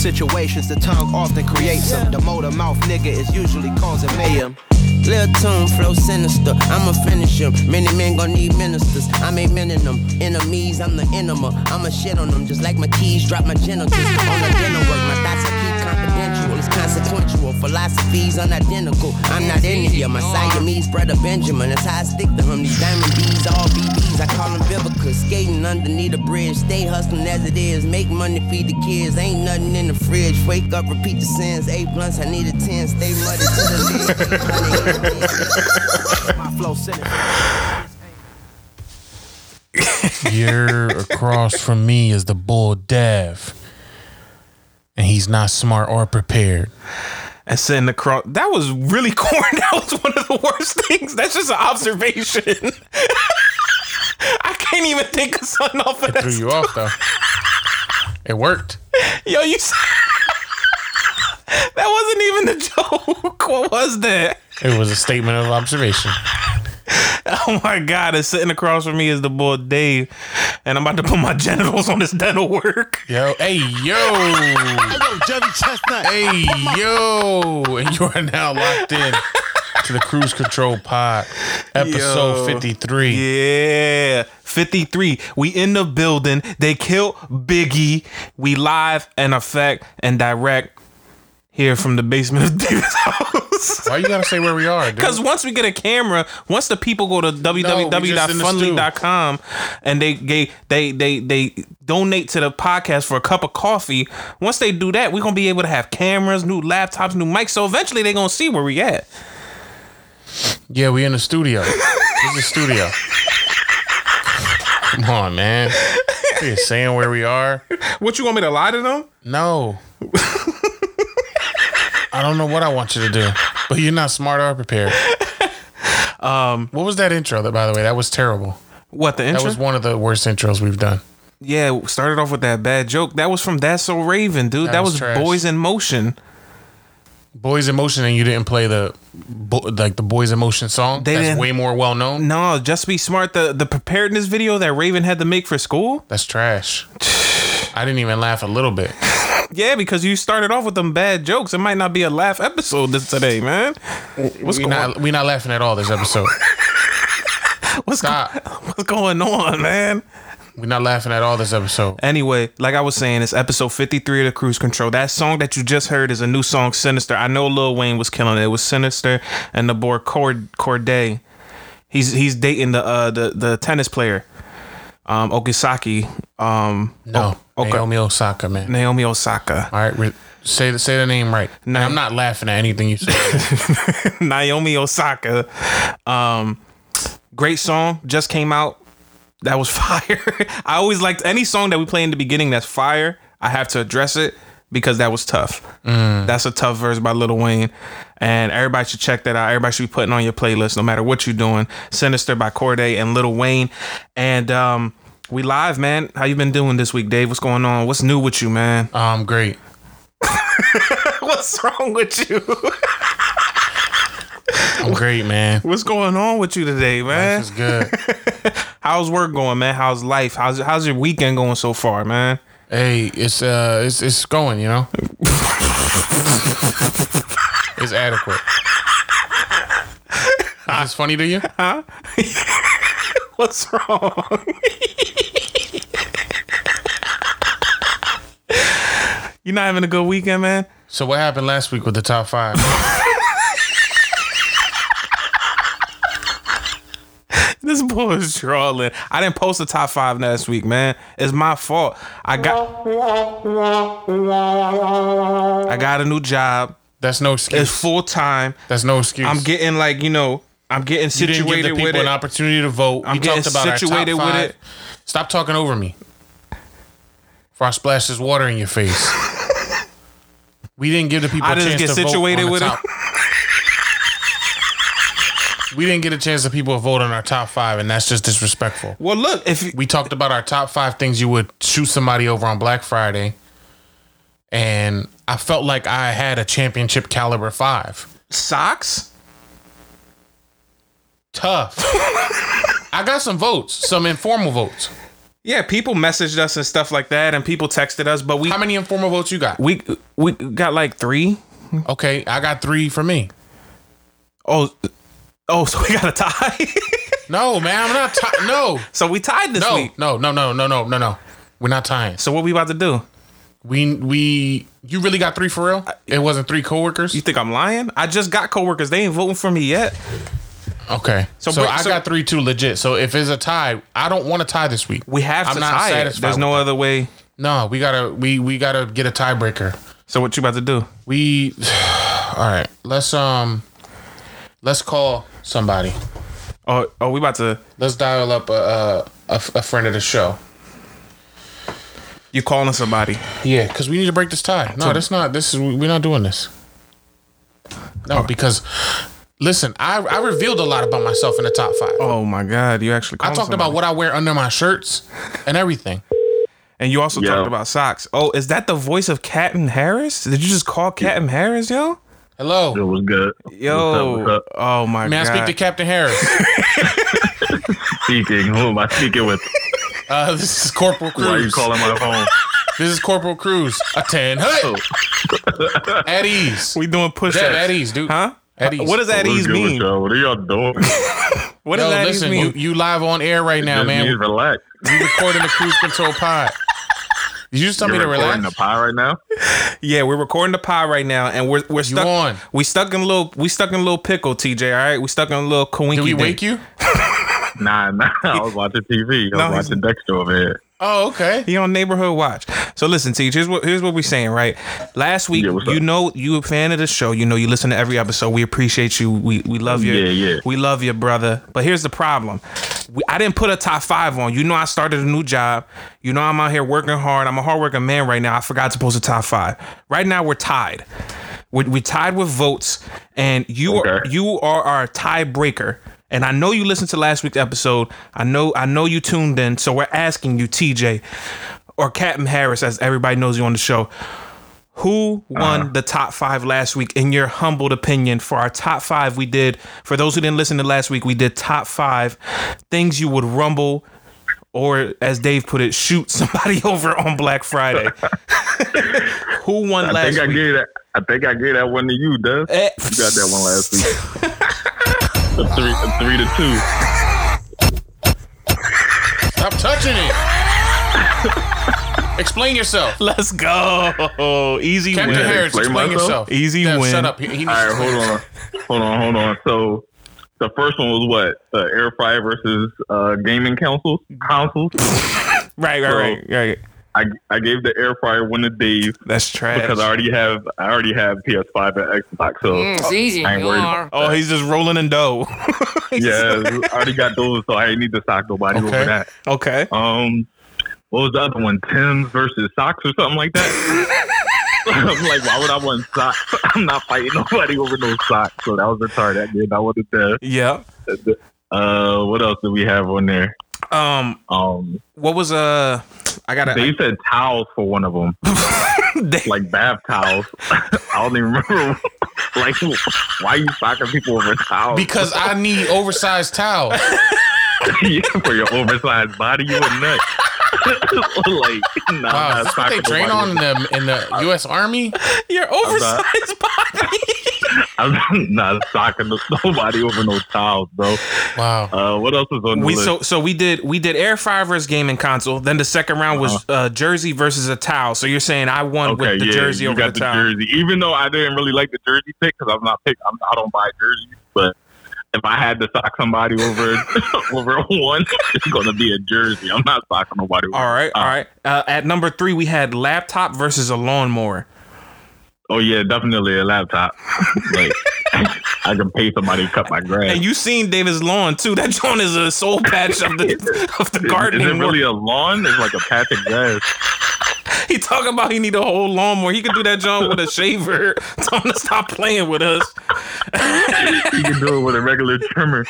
situations, the tongue often creates them. The motor mouth nigga is usually causing mayhem. Lil tune flow sinister, I'ma finish him. Many men gon' need ministers, I'm a men in them. Enemies, I'm the enema. I'ma shit on them just like my keys drop my genitals. On the dinner work, my thoughts Confidential. Consequential, philosophies unidentical. I'm not India, my Siamese brother Benjamin. That's how I stick to him. These diamond D's, all BBs, I call them Vivica. Skating underneath a bridge, stay hustling as it is. Make money, feed the kids. Ain't nothing in the fridge. Wake up, repeat the sins. Eight blunts, I need a ten. Stay muddy to the lid. My flow. You're across from me is the bull Dev. And he's not smart or prepared. and sitting across. That was really corny. That was one of the worst things. That's just an observation. I can't even think of something off of that. Threw you off though. It worked. Yo, you. that wasn't even a joke. What was that? It was a statement of observation. Oh my god! And sitting across from me is the boy Dave, and I'm about to put my genitals on this dental work. Yo, hey, yo. Hello Johnny Chestnut. Hey, yo. And you are now locked in to the Cruise Control Pod, episode Yo. 53. Yeah, 53. We in the building. They killed Biggie. We live and effect and direct here from the basement of David's house. Why you gotta say where we are. Because once we get a camera, once the people go to www.fundly.com and they, they they they they donate to the podcast for a cup of coffee, once they do that, we're gonna be able to have cameras, new laptops, new mics. So eventually they're gonna see where we at. Yeah, we in the studio. This is the studio. Come on, man. You're saying where we are? What you want me to lie to them? No. I don't know what I want you to do, but you're not smart or prepared. Um, what was that intro? That by the way, that was terrible. What the intro? That was one of the worst intros we've done. Yeah, started off with that bad joke. That was from That's So Raven, dude. That, That was, was. Boys in Motion. Boys in Motion, and you didn't play the bo- like the Boys in Motion song. They That's way more well known. No, just be smart. The the preparedness video that Raven had to make for school. That's trash. I didn't even laugh a little bit. Yeah, because you started off with them bad jokes. It might not be a laugh episode this today, man. What's we going not we not laughing at all this episode. what's, go- what's going on, man? We're not laughing at all this episode. Anyway, like I was saying, it's episode 53 of the Cruise Control. That song that you just heard is a new song, Sinister. I know Lil Wayne was killing it. It was Sinister and the boy Cord Cordae. He's he's dating the uh the, the tennis player, um Okisaki. Um No, O- okay. Naomi Osaka, man. Naomi Osaka. All right, re- say the say the name right. Na- I'm not laughing at anything you say. Naomi Osaka. Um, great song just came out. That was fire. I always liked any song that we play in the beginning that's fire. I have to address it because that was tough. That's a tough verse by Lil Wayne, and everybody should check that out. Everybody should be putting on your playlist no matter what you're doing. Sinister by Cordae and Lil Wayne, and um, we live, man. How you been doing this week, Dave? What's going on? What's new with you, man? um, great. What's wrong with you? I'm great, man. What's going on with you today, man? Is good. How's work going, man? How's life? How's how's your weekend going so far, man? Hey, it's uh, it's it's going. You know, it's adequate. Is this funny to you? Huh? What's wrong? You not having a good weekend, man? So what happened last week with the top five? This boy is trolling. I didn't post the top five last week, man. It's my fault. I got I got a new job. That's no excuse. It's full time. That's no excuse. I'm getting like you know. I'm getting situated you didn't give the people with an opportunity to vote. I'm we talked getting about our top situated with it. Stop talking over me. Before I splash this water in your face. we didn't give the people I a just chance get to vote situated on the with top. we didn't get a chance to people to vote on our top five, and that's just disrespectful. Well, look, if We talked about our top five things you would shoot somebody over on Black Friday, and I felt like I had a championship caliber five. socks, Tough. I got some votes, some informal votes. Yeah, people messaged us and stuff like that, and people texted us, but we How many informal votes you got? we we got like three. Okay, I got three for me. Oh, oh, so we got a tie. No, man, I'm not. Ti- no, so we tied this no, week. no, no, no, no, no, no, no. We're not tying. So what we about to do? We we. You really got three for real? It wasn't three coworkers. You think I'm lying? I just got coworkers. They ain't voting for me yet. Okay, So so, I so- got three two legit. So if it's a tie, I don't want to tie this week. We have I'm to not tie it. satisfied There's no other way. No, we gotta we we gotta get a tiebreaker. So what you about to do? We all right. Let's um, let's call somebody. Oh, oh, we about to. Let's dial up a a, a, a friend of the show. You calling somebody? Yeah, because we need to break this tie. No, that's not. This is we're not doing this. No, because listen, I I revealed a lot about myself in the top five. Oh my God! You actually. I calling talked about what I wear under my shirts and everything. And you also Yo. talked about socks. Oh, is that the voice of Captain Harris? Did you just call Captain Harris, yo? Hello, It was good. Yo. What's up, what's up? Oh my may I God. speak to Captain Harris? Speaking. Who am I speaking with? Uh, this is Corporal Why are you calling my phone? This is Corporal Cruz. A ten. Hey, at ease. we doing push Deb, ups. at ease, dude. Huh? At uh, ease. What does at What's ease good mean? y'all? What are y'all doing? What does Yo, at ease listen, mean? you, you live on air right now, man. means relax. We recording the cruise control pod. Did you just tell me You're to recording relax? the pie right now. yeah, we're recording the pod right now, and we're we're stuck. on. We stuck in a little. We stuck in a little pickle, TJ. All right, we stuck in a little coinky. Did we dink. wake you? Nah, nah. I was watching TV. I No, was watching Dexter over here. Oh, okay. He on neighborhood watch. So listen, Teach. Here's what here's what we're saying. Right. Last week, Yeah, you know, you a fan of the show. You know, you listen to every episode. We appreciate you. We we love you. Yeah, yeah. We love you, brother. But here's the problem. We, I didn't put a top five on. You know, I started a new job. You know, I'm out here working hard. I'm a hardworking man right now. I forgot to post a top five. Right now, we're tied. We, we tied with votes, and you are you are our tiebreaker. And I know you listened to last week's episode. I know I know you tuned in. So we're asking you, TJ, or Captain Harris, as everybody knows you on the show. Who won the top five last week, in your humbled opinion? For our top five, we did. For those who didn't listen to last week, we did top five things you would rumble, or as Dave put it, shoot somebody over on Black Friday. who won I last think I week? gave that. I think I gave that one to you, Des. Eh, You got that one last week. a three, a three to two. Stop touching it. Explain yourself. Let's go. Easy Captain win. Harris, explain explain yourself. Easy Dev, win. Shut up. He, he All right, hold on, hold on, hold on. So the first one was what? Uh, air fryer versus uh, gaming consoles. Consoles. Right, right, So- right, right. I I gave the air fryer one to Dave That's trash. because I already have I already have PS5 and Xbox, so It's easy. I ain't You worried are. about oh, he's just rolling in dough. yeah, I already got those, so I ain't need to stock nobody Okay. over that. okay. Um, what was the other one? Tim's versus socks or something like that. I'm like, why would I want socks? I'm not fighting nobody over no socks. So that was retarded. I did. I wanted to. Yeah. Uh, what else did we have on there? Um. Um, What was uh? I gotta. they said towels for one of them, they- like bath towels. I don't even remember. like, why you socking people over towels? because I need oversized towels. yeah, for your oversized body, you a nut. like, nah, Wow, I'm is not this what they train on in the in the U.S. Army? your oversized body. I'm not socking nobody over no towels, bro. Wow. Uh, what else is on the we list? so so we did we did air fryer versus gaming console. Then the second round was Uh-huh. uh, jersey versus a towel. So you're saying I won okay, with the yeah, jersey you over got the the, towel. jersey. Even though I didn't really like the jersey pick because I'm not pick, I'm, I don't buy jerseys, but if I had to sock somebody over over one, it's gonna be a jersey. I'm not socking nobody. Over All right, all right. Uh, at number three, we had laptop versus a lawnmower. Oh yeah, definitely a laptop. like I can pay somebody to cut my grass. And you seen David's lawn too. That joint is a soul patch of the of the gardening. Is it really a lawn? It's like a patch of grass. he talking about he need a whole lawnmower. He could do that job with a shaver. Tell him to stop playing with us. he can do it with a regular trimmer.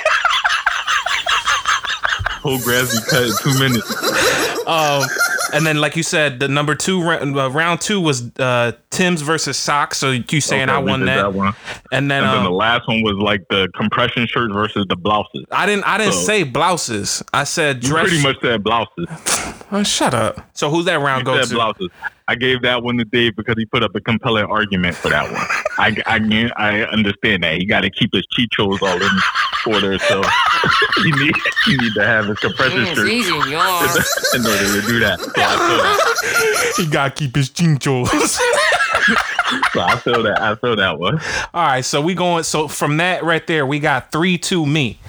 Whole grass cut in two minutes. Um, and then, like you said, the number two round, uh, round two was uh, Tim's versus Socks. So you saying Okay, I won did that. one. And then, And then the um, last one was like the compression shirt versus the blouses. I didn't. I didn't So- say blouses. I said You dress. pretty much said blouses. Oh, shut up. So who's that round You go said to? blouses. I gave that one to Dave because he put up a compelling argument for that one. I, I, I understand that. He got to keep his chichos all in order, so he need, he need to have his compression shirt in order to do that. So I feel that. He gotta keep his chinchos. So I feel that. I feel that one. All right, so we going. So from that right there, we got three two me.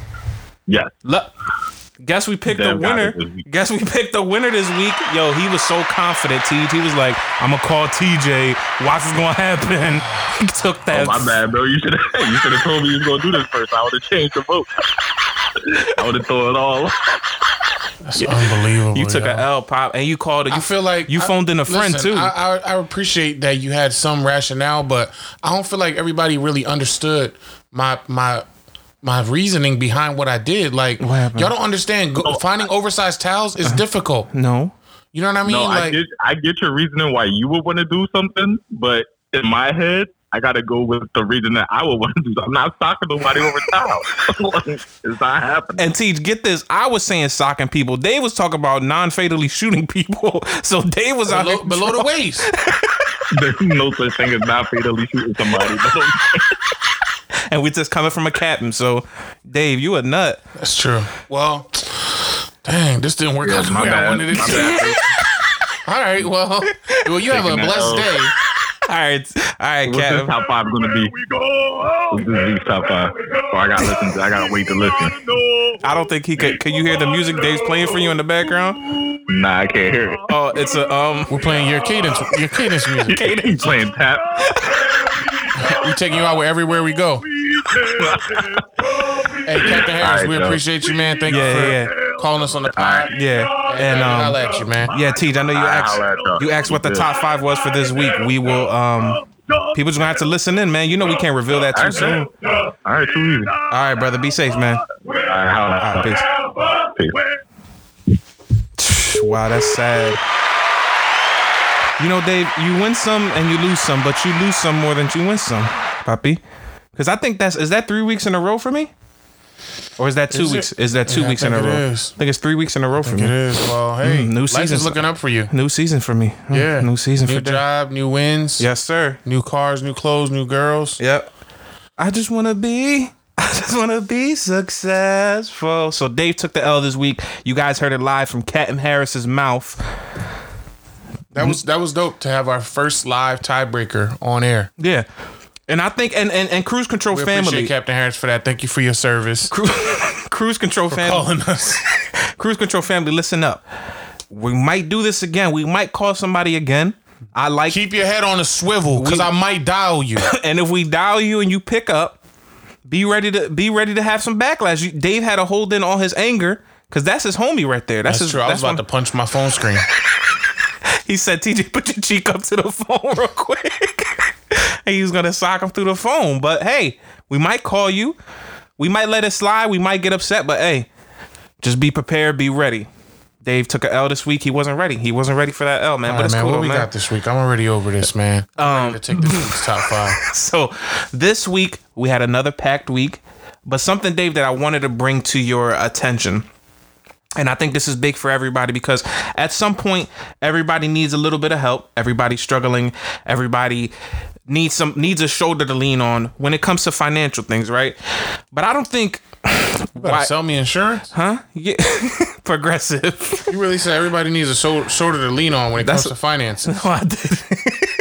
Yes. Look, guess we picked Damn the winner. it this week. Guess we picked the winner this week. Yo, he was so confident. T. He was like, "I'm gonna call TJ. Watch what's gonna happen." He took that. Oh, my bad, bro. You should have. You should have told me you was gonna do this first. I would have changed the vote. I would have thrown it all. That's unbelievable. You took yo. L pop and you called it. You I feel like you I- phoned in a friend listen, too. I, I, I appreciate that you had some rationale, but I don't feel like everybody really understood my my my reasoning behind what I did. Like What y'all don't understand. Go, finding oversized towels is difficult. no, You know what I mean? No, I like get. I get your reasoning why you would want to do something, but in my head, I got to go with the reason that I would want to do. something. I'm not stalking nobody over towel. it's not happening. and Teach, get this. I was saying socking people. Dave was talking about non-fatally shooting people. So Dave was out below, here below the waist. There's no such thing as not fatally shooting somebody. and we just coming from a captain. So, Dave, you a nut. That's true. Well, dang, this didn't work out the my way I wanted it to. All right, well, well, you have a blessed day. All right, all right, What's this captain. top five gonna be? What's this week's top five? Or I gotta listen. To, I gotta wait to listen. I don't think he could. Can you hear the music Dave's playing for you in the background? Nah, I can't hear it. Oh, it's a um. We're playing your cadence, your cadence music. cadence playing tap? We taking you out with everywhere we go. Hey, Captain Harris, All right, we Joe. appreciate you, man. Thank Yeah, you for yeah, calling us on the pod. Yeah, and And I'll um, let you, man. yeah, Teach. I know you asked. y'all. Asked what the top five was for this week. We will um. People just gonna have to listen in, man. You know we can't reveal that too All soon. right, all right, too easy. All All right, brother. Be safe, man. right, holla. All right, peace. Peace. Wow, that's sad. You know, Dave, you win some and you lose some, but you lose some more than you win some, Poppy. Because I think that's is that three weeks in a row for me, or is that two Is weeks? Is that two Yeah, weeks in a row? is. I think it's three weeks in a row for It me. is. Well, hey, Mm, new is looking up for you. New season for me. Mm, Yeah, new season new for job, new wins. Yes, sir. new cars, new clothes, new girls. Yep. I just want to be. I just want to be successful. So Dave took the L this week. You guys heard it live from Captain Harris's mouth. That was that was dope to have our first live tiebreaker on air. Yeah. And I think and and, and cruise control We family. appreciate Captain Harris for that. Thank you for your service. Cru- cruise control family. Calling us. Cruise control family, listen up. We might do this again. We might call somebody again. I like Keep your head on a swivel, because I might dial you. and if we dial you and you pick up, be ready to be ready to have some backlash. You, Dave had to hold in all his anger because that's his homie right there. That's, That's his. true. I was about one- to punch my phone screen. He said, "TJ, put your cheek up to the phone real quick." and he was gonna sock him through the phone. But hey, we might call you. We might let it slide. We might get upset. But hey, just be prepared. Be ready. Dave took a L this week. He wasn't ready. He wasn't ready for that L, man. All but right, it's man, cool, what we man. got this week? I'm already over this, man. I'm um, to take the week's top five. So this week we had another packed week, but something, Dave, that I wanted to bring to your attention. And I think this is big for everybody because at some point everybody needs a little bit of help. Everybody's struggling. Everybody needs some needs a shoulder to lean on when it comes to financial things, right? But I don't think You Why- sell me insurance? huh? Yeah. Progressive. You really said everybody needs a shou- shoulder to lean on when it That's- comes to finances. No, I did.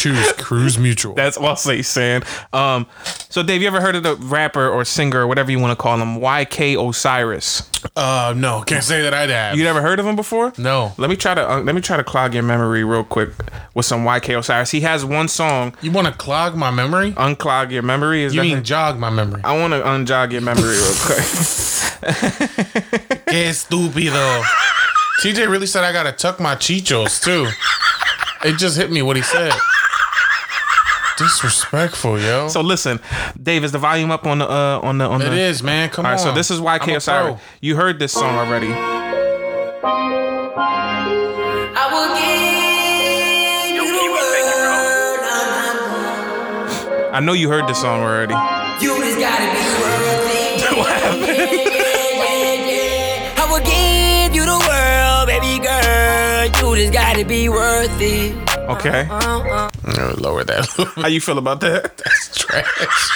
Choose Cruise Mutual. That's also he's saying. Um, so Dave, you ever heard of the rapper or singer or whatever you want to call him, YK Osiris? uh, no, can't say that I'd have. You never heard of him before? no. Let me try to uh, let me try to clog your memory real quick with some YK Osiris. He has one song, You want to clog my memory? "Unclog Your Memory." Is You mean jog my memory? I want to unjog your memory real quick. Que estúpido. TJ really said I gotta tuck my chichos too. It just hit me what he said. Disrespectful, yo. So listen, Dave, is the volume up on the uh on the on it the is, man. Come All on. right, so this is I'm YK a Osiris. pro. You heard this song already. I will give you the world. I know you heard this song already. You just gotta be worthy. what happened? Yeah, yeah, yeah. I will give you the world, baby girl. You just gotta be worthy. Okay. Uh-uh. I'm gonna lower that. How you feel about that? That's trash.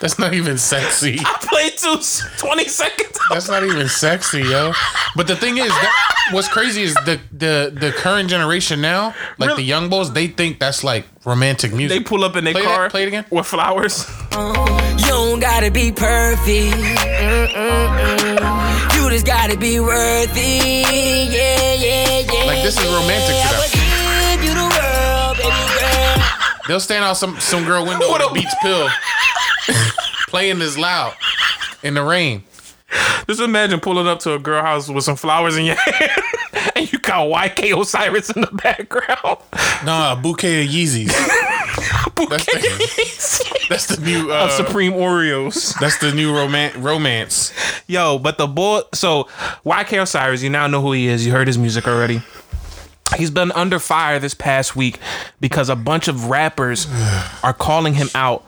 That's not even sexy. Play two 20 seconds. That's not even sexy, yo. But the thing is, that, what's crazy is the the the current generation now, like Really? the young boys, they think that's like romantic music. They pull up in their Play that- car play it again. with flowers. Uh-huh. You don't gotta be perfect. Mm-mm-mm. You just gotta be worthy. Yeah, yeah, yeah. Like, this is romantic to them. I will give you the world, baby girl. They'll stand out some some girl window What with a a- Beats pill, playing this loud in the rain. Just imagine pulling up to a girl house with some flowers in your hand. And you got YK Osiris in the background. Nah, a bouquet of Yeezys. bouquet That's the, that's the new uh, of Supreme Oreos. That's the new roman- romance. Yo, but the boy, so YK Osiris, you now know who he is. You heard his music already. He's been under fire this past week because a bunch of rappers are calling him out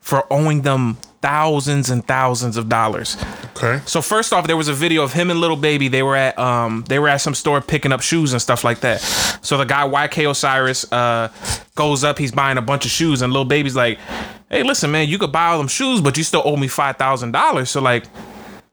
for owing them thousands and thousands of dollars. Okay. So first off, there was a video of him and Lil Baby. They were at um they were at some store picking up shoes and stuff like that. So the guy YK Osiris uh goes up, he's buying a bunch of shoes, and Lil Baby's like, "Hey, listen, man, you could buy all them shoes, but you still owe me five thousand dollars. So like."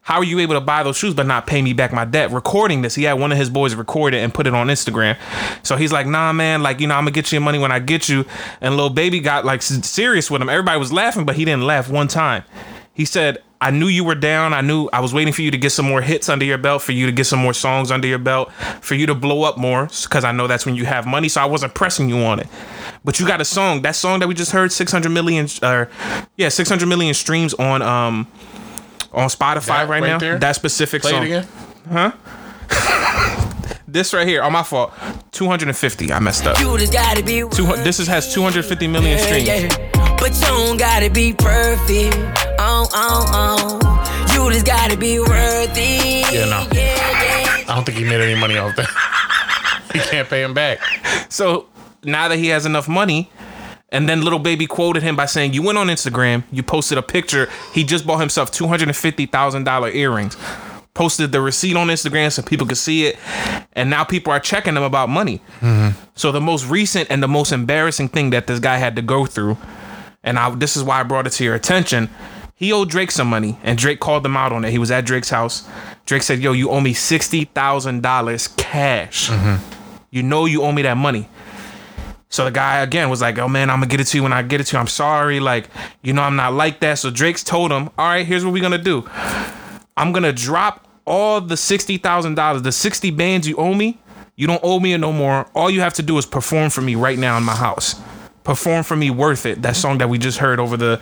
How are you able to buy those shoes but not pay me back my debt? Recording this, he had one of his boys record it and put it on Instagram. So he's like, "Nah, man, like you know, I'm gonna get you your money when I get you." And Lil Baby got like serious with him. Everybody was laughing, but he didn't laugh one time. He said, I knew you were down. I knew I was waiting for you to get some more hits under your belt, for you to get some more songs under your belt, for you to blow up more, because I know that's when you have money. So I wasn't pressing you on it. But you got a song. That song that we just heard, 600 million, uh, yeah, 600 million streams on um on Spotify That right, right now. there? That specific Play song. it again. This right here, on my fault, 250. I messed up. You just gotta be Two, this is, has 250 million Yeah, streams. Yeah. But gotta be perfect. Oh, oh, oh. You just gotta be worthy. Yeah, no. Yeah, yeah. I don't think he made any money off that. he can't pay him back. So now that he has enough money, and then Lil Baby quoted him by saying, "You went on Instagram, you posted a picture. He just bought himself two hundred and fifty thousand dollar earrings." Posted the receipt on Instagram so people could see it, and now people are checking him about money. Mm-hmm. So the most recent and the most embarrassing thing that this guy had to go through, and I, this is why I brought it to your attention. He owed Drake some money, and Drake called him out on it. He was at Drake's house. Drake said, "Yo, you owe me sixty thousand dollars cash. Mm-hmm. You know you owe me that money." So the guy again was like, "Oh man, I'm gonna get it to you when I get it to you. I'm sorry, like you know I'm not like that." So Drake's told him, "All right, here's what we're gonna do. I'm gonna drop all the sixty thousand dollars, the sixty bands you owe me. You don't owe me it no more. All you have to do is perform for me right now in my house. Perform for me, worth it. That song that we just heard over the."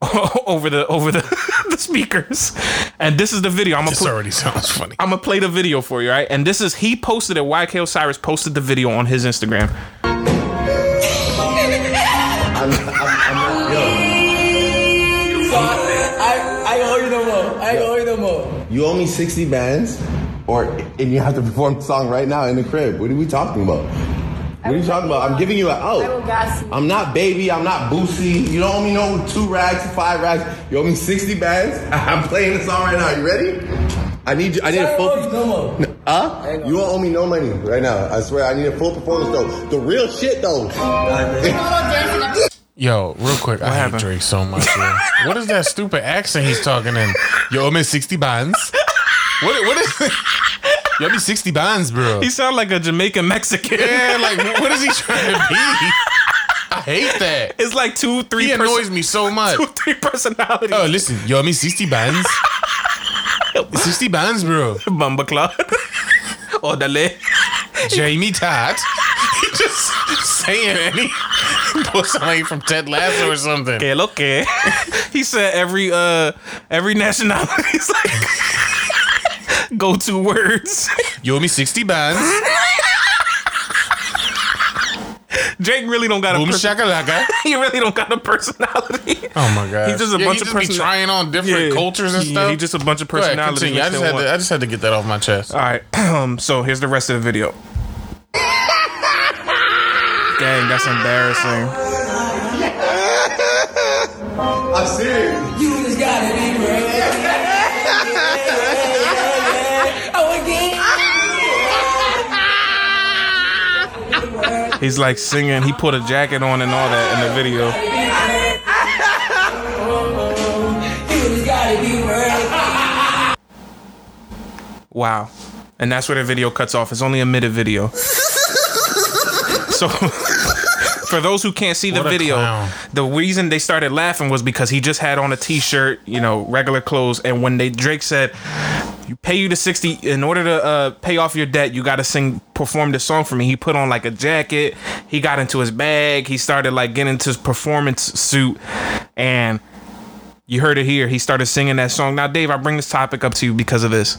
over the over the, the speakers and this is the video i'm gonna This put, already sounds funny. I'm gonna play the video for you, right? And this is he posted it. YK Osiris posted the video on his Instagram. I, I owe you no more. I owe you no more. You owe me 60 bands, or and you have to perform the song right now in the crib. What are we talking about? What are you talking about? I'm giving you an I will out. gas you. I'm not baby. I'm not Boosie. You don't owe me no two rags, five rags. You owe me 60 bands. I'm playing the song right now. You ready? I need you. I need I a owe you full. no. Huh? You don't owe me no money right now. I swear. I need a full performance though. The real shit though. Yo, real quick, I happened? hate Drake so much. Yo. what is that stupid accent he's talking in? Yo, I'm in 60 bands. What, what is Owe me 60 bands, bro. He sound like a Jamaican Mexican. yeah, like, what is he trying to be? I hate that. it's like two, three, He annoys me so much. two, three personalities. Oh, listen, owe me 60 bands. 60 bands, bro. Bumba Club. Orderly. Jamie Tott. He just saying any pull somebody from Ted Lasso or something. Lo que? He said every uh every nationality is like go to words. You owe me 60 bands. Drake really don't got a Boom pers- shakalaka. he really don't got a personality. Oh my god. He's just a yeah, bunch he of just be person- trying on different Yeah. cultures and Yeah, stuff. he just a bunch of Go ahead, personalities. I just, had to. I just had to get that off my chest. All right. Um, so here's the rest of the video. Dang, that's embarrassing. I'm serious. You He's like singing. He put a jacket on and all that in the video. You just gotta be worthy. Wow. And that's where the video cuts off. It's only a minute video. so for those who can't see the video, clown. the reason they started laughing was because he just had on a t-shirt, you know, regular clothes, and when they Drake said, "You pay you the 60 in order to uh, pay off your debt, you got to sing perform this song for me." He put on like a jacket, he got into his bag, he started like getting into his performance suit and you heard it here. He started singing that song. Now, Dave, I bring this topic up to you because of this.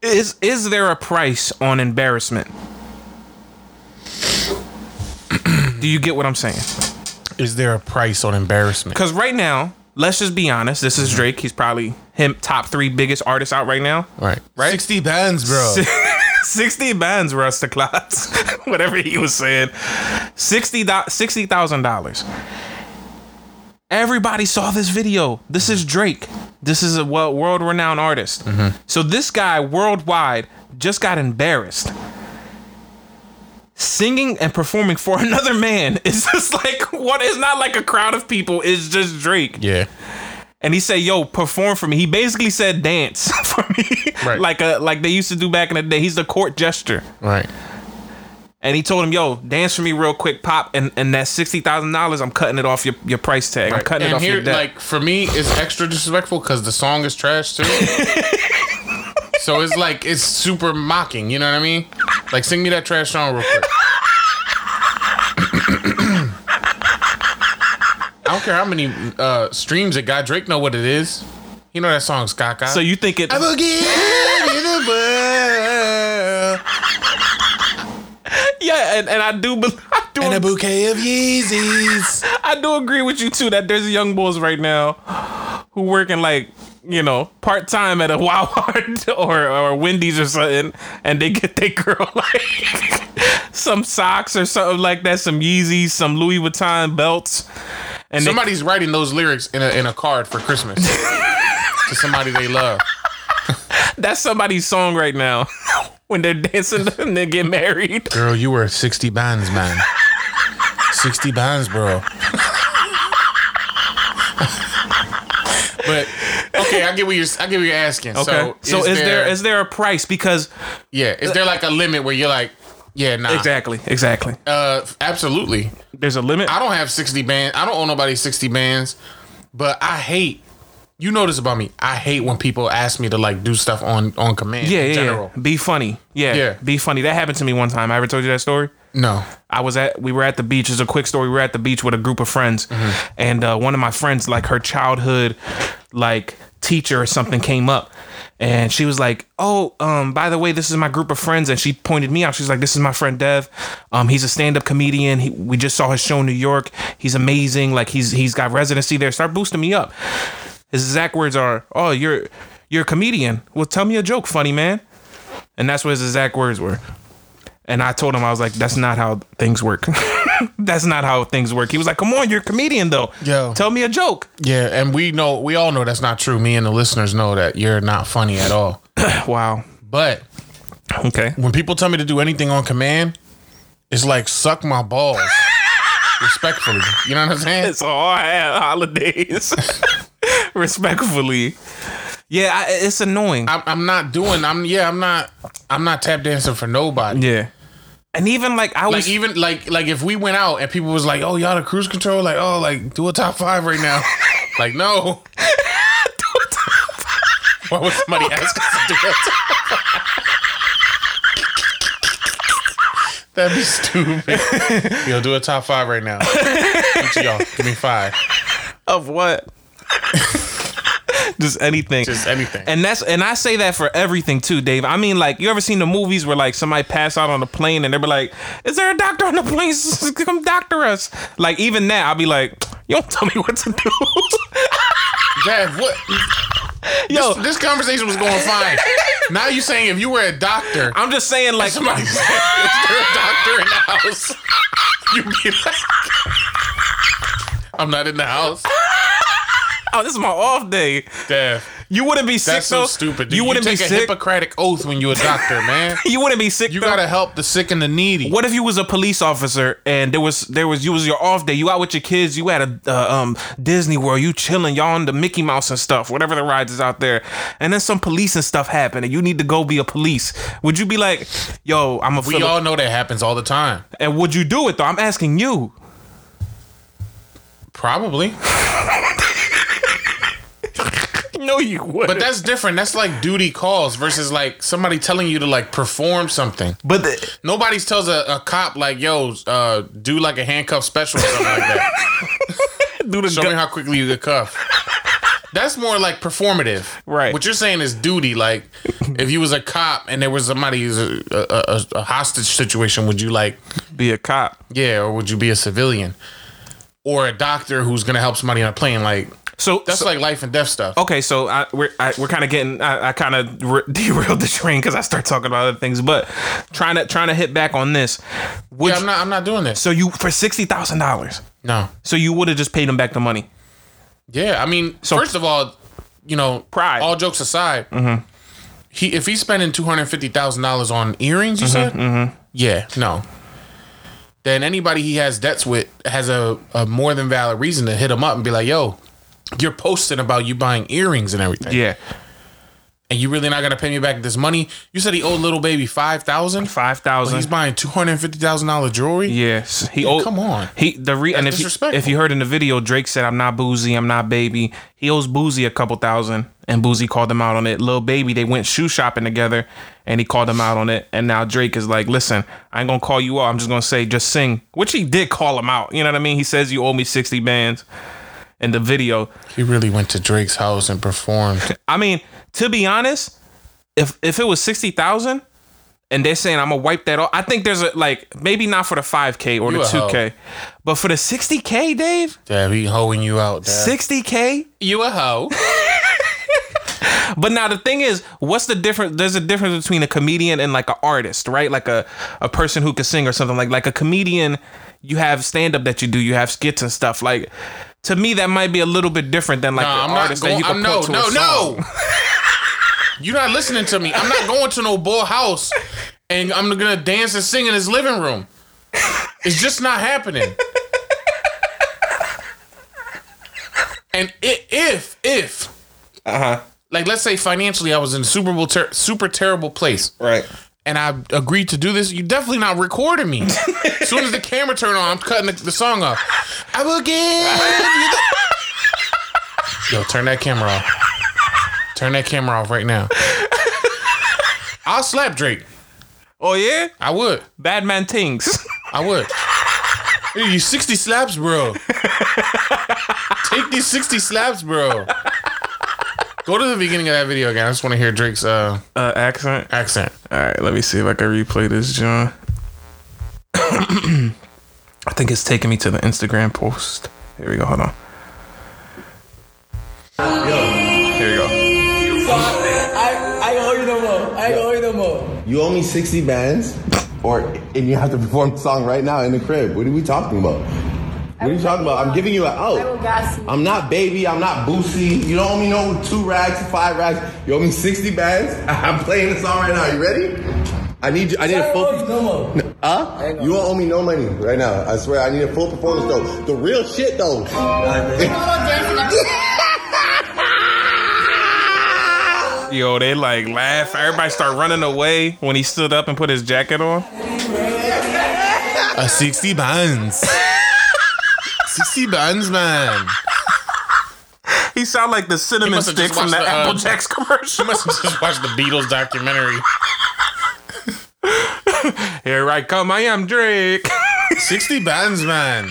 Is is there a price on embarrassment? Do you get what I'm saying? Is there a price on embarrassment? Because right now, let's just be honest. This is mm-hmm. Drake. He's probably him top three biggest artists out right now. Right. Right? 60 bands, bro. 60 bands, Rusta Klotz. Whatever he was saying. $60, $60,000. Everybody saw this video. This is Drake. This is a world renowned artist. Mm-hmm. So this guy worldwide just got embarrassed. Singing and performing for another man is just like what is not like a crowd of people, it's just Drake yeah. and he said, "Yo, perform for me." He basically said, "Dance for me," Right. like a like they used to do back in the day. He's the court gesture, Right. and he told him, "Yo, dance for me real quick, pop." And and that sixty thousand dollars, I'm cutting it off your, your price tag. I'm cutting and it off here, your debt. like for me, it's extra disrespectful because the song is trash too. so it's like it's super mocking. You know what I mean? Like sing me that trash song real quick. I don't care how many uh, streams it got. Drake know what it is. You know that song's Kaka. so you think it? I will give you the world yeah, and, and I do, I do, and a bouquet of Yeezys. I do agree with you too that there's young boys right now who working like you know part time at a Walmart or or Wendy's or something, and they get their girl like some socks or something like that, some Yeezys, some Louis Vuitton belts, and they- Somebody's writing those lyrics in a in a card for Christmas to somebody they love. that's somebody's song right now when they're dancing and they get married. Girl, you were 60 bands, man. 60 bands, bro. but okay, I get what you're I get what you're asking. Okay, So, so, is, there is there a price because yeah, is there like a limit where you're like, yeah, nah. exactly exactly Uh absolutely. there's a limit. I don't have 60 bands. I don't own nobody 60 bands, but I hate you know this about me. I hate when people ask me to like do stuff on on command. yeah, in yeah, general. yeah. Be funny. Yeah, Yeah. Be funny. That happened to me one time. I ever told you that story? No. I was at we were at the beach. It's a quick story. We were at the beach with a group of friends, and uh, one of my friends, like her childhood, like teacher or something, came up, and she was like, "Oh, um, by the way, this is my group of friends," and she pointed me out. She's like, "This is my friend Dev. Um, he's a stand-up comedian. He, we just saw his show in New York. He's amazing. Like he's he's got residency there. Start boosting me up." His exact words are, "Oh, you're you're a comedian. Well, tell me a joke, funny man." And that's what his exact words were. And I told him, I was like, that's not how things work. that's not how things work. He was like, come on, you're a comedian though. Yo. Tell me a joke. Yeah, and we know we all know that's not true. Me and the listeners know that you're not funny at all. Wow. But Okay. when people tell me to do anything on command, it's like suck my balls. Respectfully. You know what I'm saying? It's all I have holidays. Respectfully. Yeah, I, it's annoying. I'm, I'm not doing I'm yeah, I'm not I'm not tap dancing for nobody. yeah. And even like I Like was even like like if we went out and people was like, "Oh, y'all the cruise control," like, "Oh, like do a top five right now," like, no. Why would somebody ask us to do that? That'd be stupid. Yo, do a top five right now. Y'all, give me five. of what? Just anything. Just anything. And that's and I say that for everything too, Dave. I mean, like you ever seen the movies where like somebody pass out on the plane and they be like, "Is there a doctor on the plane? Come doctor us." Like even that, I'll be like, "You don't tell me what to do." Dad, what? Yo, This, this conversation was going fine. Now you saying if you were a doctor, I'm just saying, like, somebody said, "Is there a doctor in the house?" You be like, "I'm not in the house." Oh, this is my off day. Dad, You wouldn't be sick that's so though. stupid. You You, wouldn't take be a sick. Hippocratic oath when you're a doctor, man. You wouldn't be sick. You though. gotta help the sick and the needy. What if you was a police officer and there was there was you was your off day? You out with your kids. You at a uh, um Disney World. You chilling. Y'all on the Mickey Mouse and stuff. Whatever the rides is out there. And then some police and stuff happen, and you need to go be a police. Would you be like, yo, I'm a We all know that happens all the time. And would you do it though? I'm asking you. Probably. No, you would. But that's different. That's like duty calls versus like somebody telling you to like perform something. but the, Nobody tells a, a cop like, "Yo, uh, do like a handcuff special or something like that." do the Show gun- me how quickly you get cuffed. That's more like performative, Right. What you're saying is duty. Like, if you was a cop and there was somebody who's a, a, a, a hostage situation, would you like, be a cop. yeah, or would you be a civilian, or a doctor who's gonna help somebody on a plane? Like, So that's so- like life and death stuff. Okay, so I, we're I, we're kind of getting I, I kind of re- derailed the train because I start talking about other things, but trying to trying to hit back on this. Would yeah, I'm not. I'm not doing this. so you for sixty thousand dollars, No. so you would have just paid him back the money. Yeah, I mean, So- first of all, you know, Pride. All jokes aside, mm-hmm. he if he's spending two hundred fifty thousand dollars on earrings, you mm-hmm, said, mm-hmm. yeah, no. Then anybody he has debts with has a, a more than valid reason to hit him up and be like, "Yo, you're posting about you buying earrings and everything, Yeah, and you really not gonna pay me back this money? You said he owed Lil Baby five thousand. five He's buying two hundred fifty thousand dollar jewelry. Yes, he. Yeah, owed, come on. He the re and if you, if you heard in the video, Drake said, "I'm not Boosie, I'm not baby." He owes Boosie a couple thousand, and Boosie called him out on it. Lil Baby, they went shoe shopping together, and he called him out on it. And now Drake is like, "Listen, I ain't gonna call you out. I'm just gonna say, just sing," which he did call him out. You know what I mean? He says you owe me sixty bands. In the video, He really went to Drake's house and performed. I mean, to be honest, if if it was sixty thousand, and they're saying I'm gonna wipe that off, I think there's a like maybe not for the five k or You the two k, but for the sixty k, Dave, Dad, he hoeing you out. Dad. sixty k. You a hoe? But now the thing is, what's the difference? There's a difference between a comedian and like an artist, right? Like a a person who can sing or something. Like like a comedian, you have stand up that you do, you have skits and stuff. Like to me, that might be a little bit different than like No, an I'm artist going. that you can I'm, put no, to a no, song. no. You're not listening to me. I'm not going to no boy house, and I'm gonna dance and sing in his living room. It's just not happening. And if if Uh huh. like let's say financially I was in a super bowl ter- super terrible place, Right. And I agreed to do this, you definitely not recording me. as soon as the camera turn on, I'm cutting the, the song off. I will give you the- Yo, turn that camera off. Turn that camera off right now. I'll slap Drake. Oh yeah, I would. bad man things. I would. Hey, you 60 slaps, bro. Take these 60 slaps, bro. Go to the beginning of that video again. I just want to hear Drake's uh, uh, accent. accent. All right, let me see if I can replay this, John. I think it's taking me to the Instagram post. Here we go. Hold on. Here we go. I, I owe you no more. I owe you no more. You owe me 60 bands, or and you have to perform the song right now in the crib. What are we talking about? What are you talking about? I'm giving you an I will out. gas you. I'm not baby. I'm not boosie. You don't owe me no two rags, five rags. You owe me 60 bands. I'm playing the song right now. You ready? I need you. I need a full. no more. Huh? You don't owe me no money right now. I swear. I need a full performance though. The real shit though. Yo, they like laugh. Everybody start running away when he stood up and put his jacket on. A 60 buns. 60 buns, man. He sound like the cinnamon must have stick just from the watched the, uh, Apple Jacks commercial. You must have just watched the Beatles documentary. Here I come, I am Drake. 60 bands, man.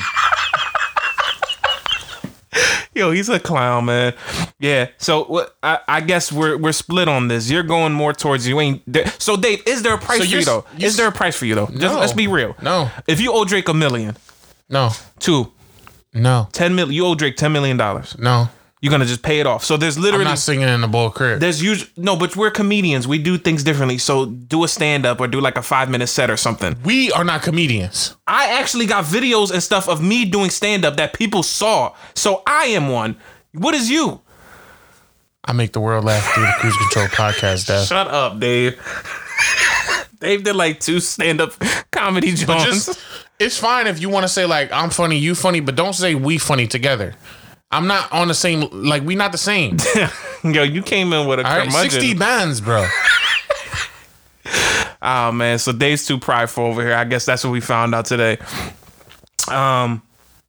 Yo, he's a clown, man. Yeah. So what? I, I guess we're we're split on this. You're going more towards you ain't. There. So Dave, is there a price So for you though? you- Is there a price for you though? Just, let's be real. No. If you owe Drake a million, No, two, no, ten million, you owe Drake ten million dollars. no. You're gonna just pay it off. So there's literally I'm not singing in the bull crib. there's usually no, but we're comedians. We do things differently. So do a stand up or do like a five minute set or something. We are not comedians. I actually got videos and stuff of me doing stand up that people saw. So I am one. What is you? I make the world laugh through the Cruise Control podcast, Dev. Shut up, Dave. Dave did like two stand up comedy joints. just, it's fine if you want to say like I'm funny, you funny, but don't say we funny together. I'm not on the same. Like we not the same. Yo, you came in with a right, sixty bands, bro. Oh man, so Dave's too prideful over here. I guess that's what we found out today. Um,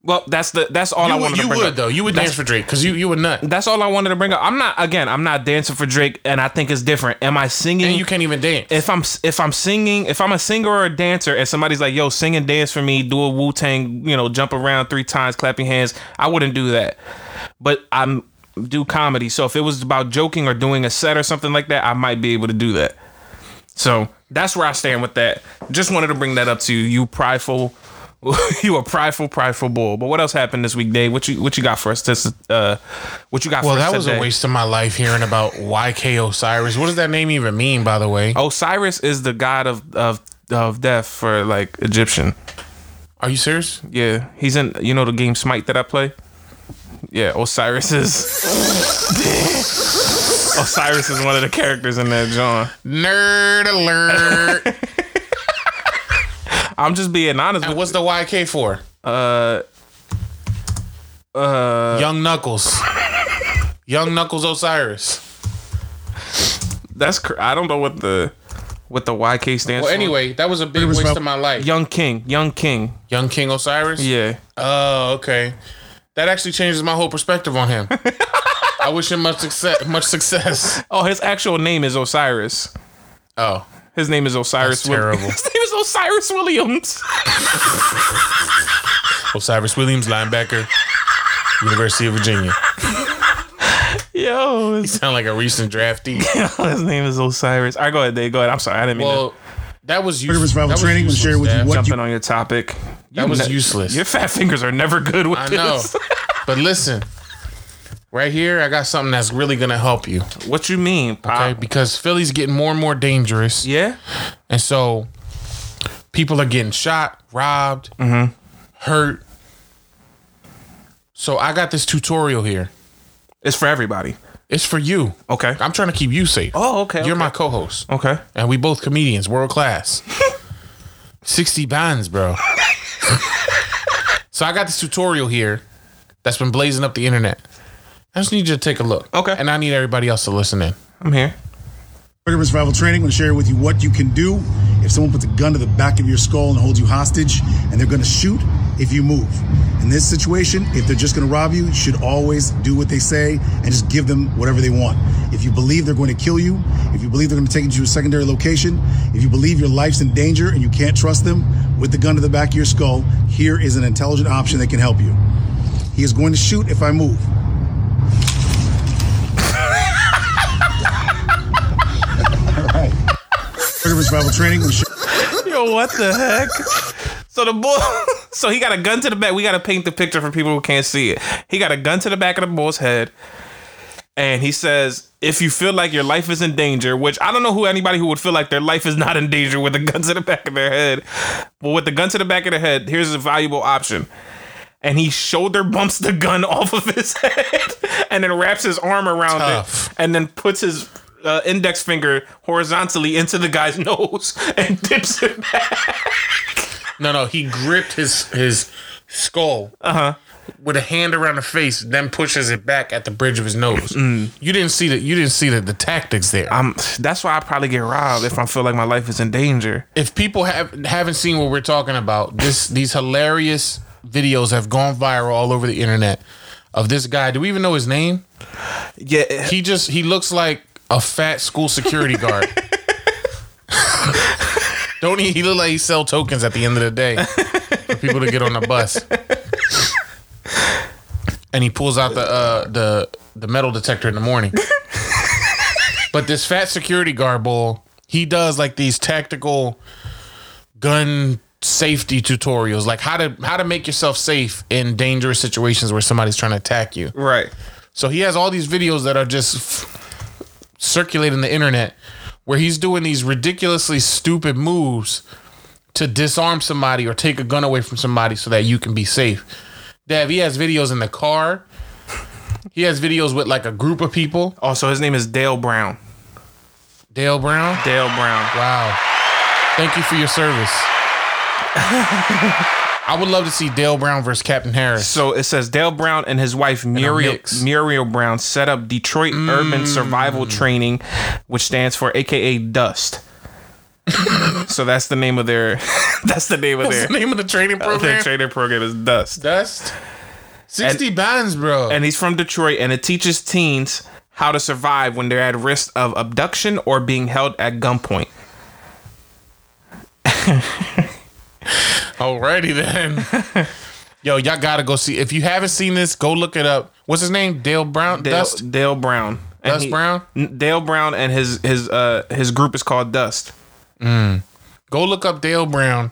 well, that's the that's all I You, wanted would, you to bring would up. though. You would That's- dance for Drake because you you would nut, That's all I wanted to bring up. I'm not again. I'm not dancing for Drake, and I think it's different. Am I singing? and you can't even dance. if I'm if I'm singing, if I'm a singer or a dancer, and somebody's like, "Yo, sing and dance for me," do a Wu Tang, you know, jump around three times, clapping hands. I wouldn't do that, but I'm do comedy. So if it was about joking or doing a set or something like that, I might be able to do that. So that's where I stand with that. Just wanted to bring that up to you. You prideful, you a prideful, prideful bull. But what else happened this week, Dave? What you what you got for us? This uh, what you got? well, for us that was today? a waste of my life hearing about YK Osiris. What does that name even mean, by the way? Osiris is the god of of of death for like Egyptian. Are you serious? Yeah, he's in. You know the game Smite that I play. Yeah, Osiris is. Osiris is one of the characters in that John. Nerd alert. I'm just being honest and with what's the YK for? uh uh Young Knuckles. Young Knuckles Osiris. that's cr- I don't know what the what the YK stands Well, for. anyway, that was a big waste of my life. Young King, Young King. Young King Osiris. Yeah. Oh, okay. That actually changes my whole perspective on him. I wish him much success. Much success. Oh, his actual name is Osiris. Oh, His name is Osiris. That's Wil- terrible. His name is Osiris Williams. Osiris Williams, linebacker, University of Virginia. Yo, his, Sound like a recent draftee. his name is Osiris. All right, go ahead, Dave. Go ahead. I'm sorry, I didn't mean to. Well, that was Rigorous useless. rival That was training will useless, with you what jumping on your topic. That You was ne- useless. Your fat fingers are never good with I know. this. But listen, right here, I got something that's really gonna help you. What you mean? Okay, Pop? because Philly's getting more and more dangerous, Yeah. and so people are getting shot, robbed, Mm-hmm. hurt. So I got this tutorial here. It's for everybody. It's for you. Okay. I'm trying to keep you safe. Oh, okay. You're okay. my co-host, Okay. and we both comedians, world class. Sixty bands, bro. so I got this tutorial here that's been blazing up the internet. I just need you to take a look. Okay. And I need everybody else to listen in. I'm here. Rigorous Survival training I'm going to share with you what you can do if someone puts a gun to the back of your skull and holds you hostage, and they're going to shoot if you move. In this situation, if they're just going to rob you, you should always do what they say and just give them whatever they want. If you believe they're going to kill you, if you believe they're going to take you to a secondary location, if you believe your life's in danger and you can't trust them with the gun to the back of your skull, here is an intelligent option that can help you. He is going to shoot if I move. Rigorous rival training. Yo, what the heck? So the bull, so he got a gun to the back. We got to paint the picture for people who can't see it. He got a gun to the back of the bull's head, and he says, "If you feel like your life is in danger, which I don't know who anybody who would feel like their life is not in danger with a gun to the back of their head, but with the gun to the back of their head, here's a valuable option." And he shoulder bumps the gun off of his head, and then wraps his arm around Tough. it, and then puts his uh, index finger horizontally into the guy's nose and dips it back. No, no, he gripped his his skull Uh-huh. with a hand around the face, then pushes it back at the bridge of his nose. Mm. You didn't see that. you didn't see the, the tactics there. I'm. That's why I probably get robbed if I feel like my life is in danger. if people have haven't seen what we're talking about, this these hilarious videos have gone viral all over the internet of this guy. Do we even know his name? Yeah. He just he looks like a fat school security guard. Don't he? He look like he sell tokens at the end of the day for people to get on the bus. And he pulls out the uh, the the metal detector in the morning. but this fat security guard bull, he does like these tactical gun safety tutorials, like how to how to make yourself safe in dangerous situations where somebody's trying to attack you. Right. So he has all these videos that are just circulating the internet where he's doing these ridiculously stupid moves to disarm somebody or take a gun away from somebody so that you can be safe. Dev, he has videos in the car. He has videos with like a group of people. Also, his name is Dale Brown. Dale Brown. Dale Brown. Wow. Thank you for your service. I would love to see Dale Brown versus Captain Harris. So it says Dale Brown and his wife Muriel. Muriel Brown set up Detroit mm. Urban Survival Training, which stands for AKA Dust. so that's the name of their. that's the name of What's their. the name of the training Their program? training program is Dust. Dust. 60 bands, bro. And he's from Detroit, and it teaches teens how to survive when they're at risk of abduction or being held at gunpoint. Alrighty then. Yo, y'all gotta go see. If you haven't seen this, go look it up. What's his name? Dale Brown. Dale, Dust. Dale Brown. And Dust Brown? Dale Brown and his his uh his group is called Dust. Go look up Dale Brown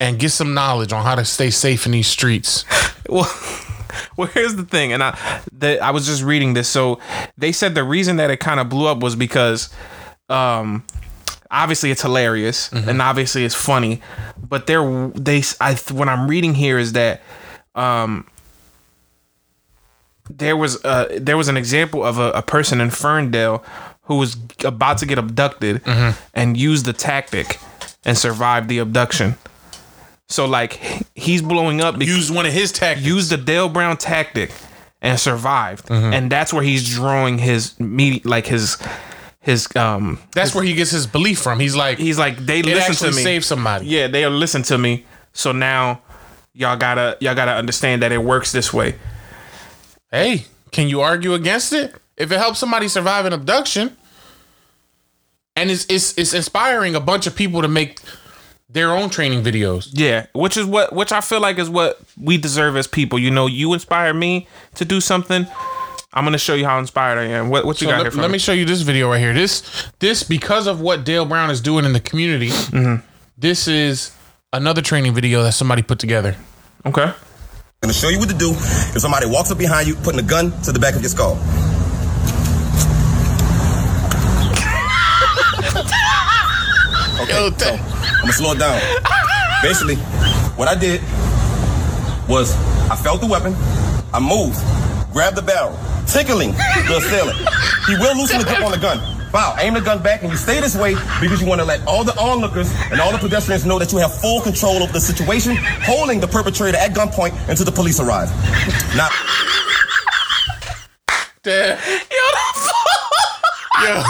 and get some knowledge on how to stay safe in these streets. Well, well, here's the thing, and I the, I was just reading this. So they said the reason that it kind of blew up was because, um, obviously it's hilarious and obviously it's funny, but they're they I what I'm reading here is that, um. There was uh there was an example of a, a person in Ferndale who was about to get abducted and used the tactic and survived the abduction. So like he's blowing up because Use one of his tactics. used the Dale Brown tactic and survived, and that's where he's drawing his meat, like his his um. That's where he gets his belief from. He's like, He's like they listen to me. saved somebody. Yeah, they listen to me. So now y'all gotta y'all gotta understand that it works this way. Hey, can you argue against it? If it helps somebody survive an abduction, and it's it's it's inspiring a bunch of people to make their own training videos. Yeah, which is what which I feel like is what we deserve as people. You know, you inspire me to do something. I'm gonna show you how inspired I am. What what you So got here let, for let me? me show you this video right here. This this because of what Dale Brown is doing in the community. Mm-hmm. This is another training video that somebody put together. Okay. I'm gonna show you what to do if somebody walks up behind you, putting a gun to the back of your skull. Okay, so I'm gonna slow it down. Basically, what I did was I felt the weapon, I moved, grabbed the barrel, tickling the assailant. He will loosen the grip on the gun. Wow, aim the gun back and you stay this way because you want to let all the onlookers and all the pedestrians know that you have full control of the situation, holding the perpetrator at gunpoint until the police arrive. Now, Damn. Yo, Yo.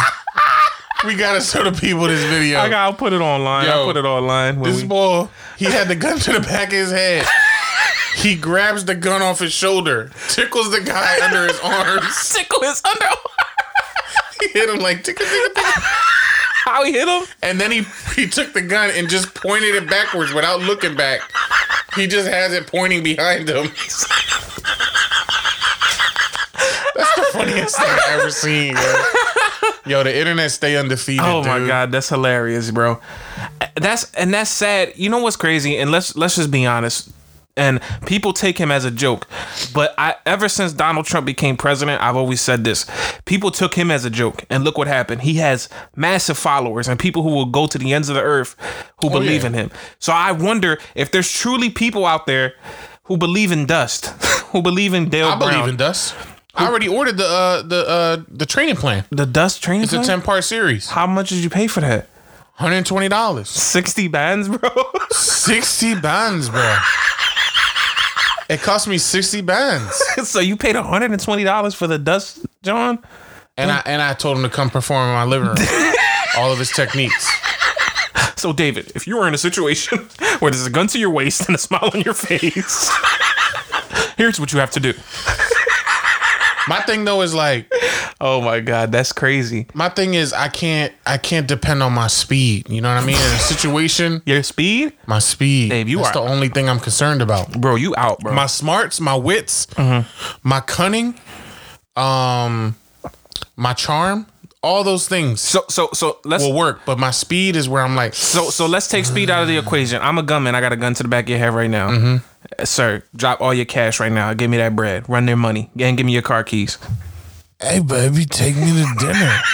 we gotta show the people this video. I got. I'll put it online. I'll Yo, put it online. when this we- boy, he had the gun to the back of his head. He grabs the gun off his shoulder, tickles the guy under his arms. tickle his under. He hit him like tickle, tickle, tickle. How he hit him? And then he he took the gun and just pointed it backwards without looking back. He just has it pointing behind him. That's the funniest thing I've ever seen. Yo. Yo, the internet stay undefeated. Oh my dude. god, that's hilarious, bro. That's and that's sad. You know what's crazy? And let's let's just be honest. And people take him as a joke, but I ever since Donald Trump became president, I've always said this: people took him as a joke, and look what happened. He has massive followers and people who will go to the ends of the earth who believe yeah. in him. So I wonder if there's truly people out there who believe in Dust, who believe in Dale I Brown. believe in Dust. I already ordered the uh the uh the training plan. the Dust training. It's a ten part series. How much did you pay for that? Hundred and twenty dollars. Sixty bands, bro. Sixty bands, bro. It cost me sixty bands, so you paid hundred and twenty dollars for the dust, John? and I and I told him to come perform in my living room. All of his techniques. So, David, if you were in a situation where there's a gun to your waist and a smile on your face, here's what you have to do. My thing though is like Oh my God, that's crazy. my thing is I can't I can't depend on my speed. You know what I mean? In a situation, Your speed, my speed. Dave, you That's are- the only thing I'm concerned about. bro, you out, bro. My smarts, my wits, Mm-hmm. my cunning. um, my charm, all those things So so so let's will work. But my speed is where I'm like, so so let's take speed out of the equation. I'm a gunman. I got a gun to the back of your head right now. Uh, Sir, drop all your cash right now. Give me that bread. Run their money. And give me your car keys. Hey baby, take me to dinner.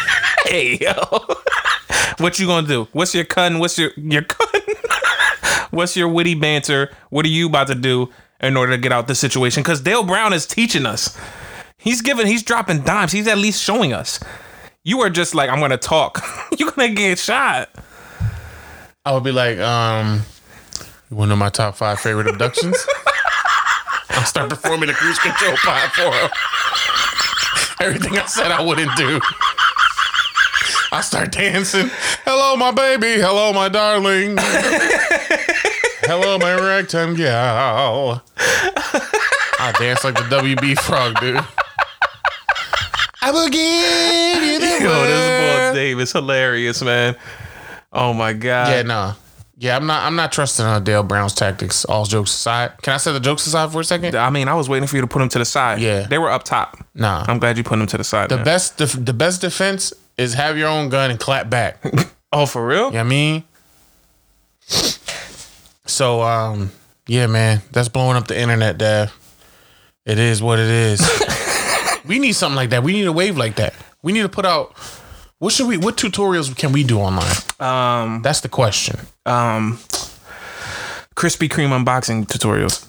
Hey yo. what you gonna do? What's your cun? What's your your cun? What's your witty banter? What are you about to do in order to get out the situation? Because Dale Brown is teaching us. He's giving. He's dropping dimes. He's at least showing us. You are just like I'm gonna talk. You're gonna get shot. I would be like, um, one of my top five favorite abductions? I'll start performing a cruise control pod for him. Everything I said I wouldn't do. I start dancing. Hello, my baby. Hello, my darling. Hello, my ragtime gal. I dance like the WB frog, dude. I will give you the Yo, this boy. Dave is hilarious, man. Oh my god. Yeah, no. Yeah, I'm not. I'm not trusting uh, Dale Brown's tactics. All jokes aside, can I set the jokes aside for a second? I mean, I was waiting for you to put them to the side. Yeah. They were up top. Nah. I'm glad you put them to the side. The man. best, the, the best defense is have your own gun and clap back. you Oh, for real? what I mean? So, um, yeah, man, that's blowing up the internet, Dad. It is what it is. we need something like that. We need a wave like that. We need to put out. What should we? What tutorials can we do online? Um, That's the question. um, Krispy Kreme unboxing tutorials.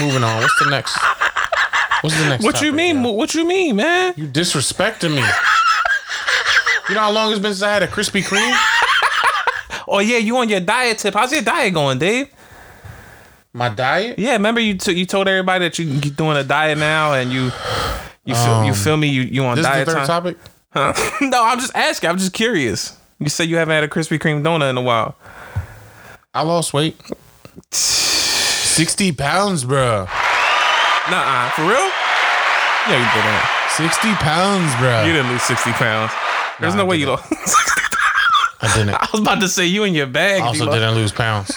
Moving on. What's the next? What's the next? What you topic, mean? yeah? What you mean, man? You disrespecting me. You know how long it's been since I had a Krispy Kreme? Oh yeah, you on your diet tip? How's your diet going, Dave? My diet? Yeah, remember you t- you told everybody that you you doing a diet now, and you you feel you feel me? You you on This is the diet third time? topic. Huh? no, I'm just asking. I'm just curious. You say you haven't had a Krispy Kreme donut in a while. I lost weight. 60 pounds, bro. Nuh-uh. For real? Yeah, you didn't. 60 pounds, bro. You didn't lose 60 pounds. There's Nah, no way you lost. I didn't. I was about to say you in your bag. I also D-Lo. didn't lose pounds.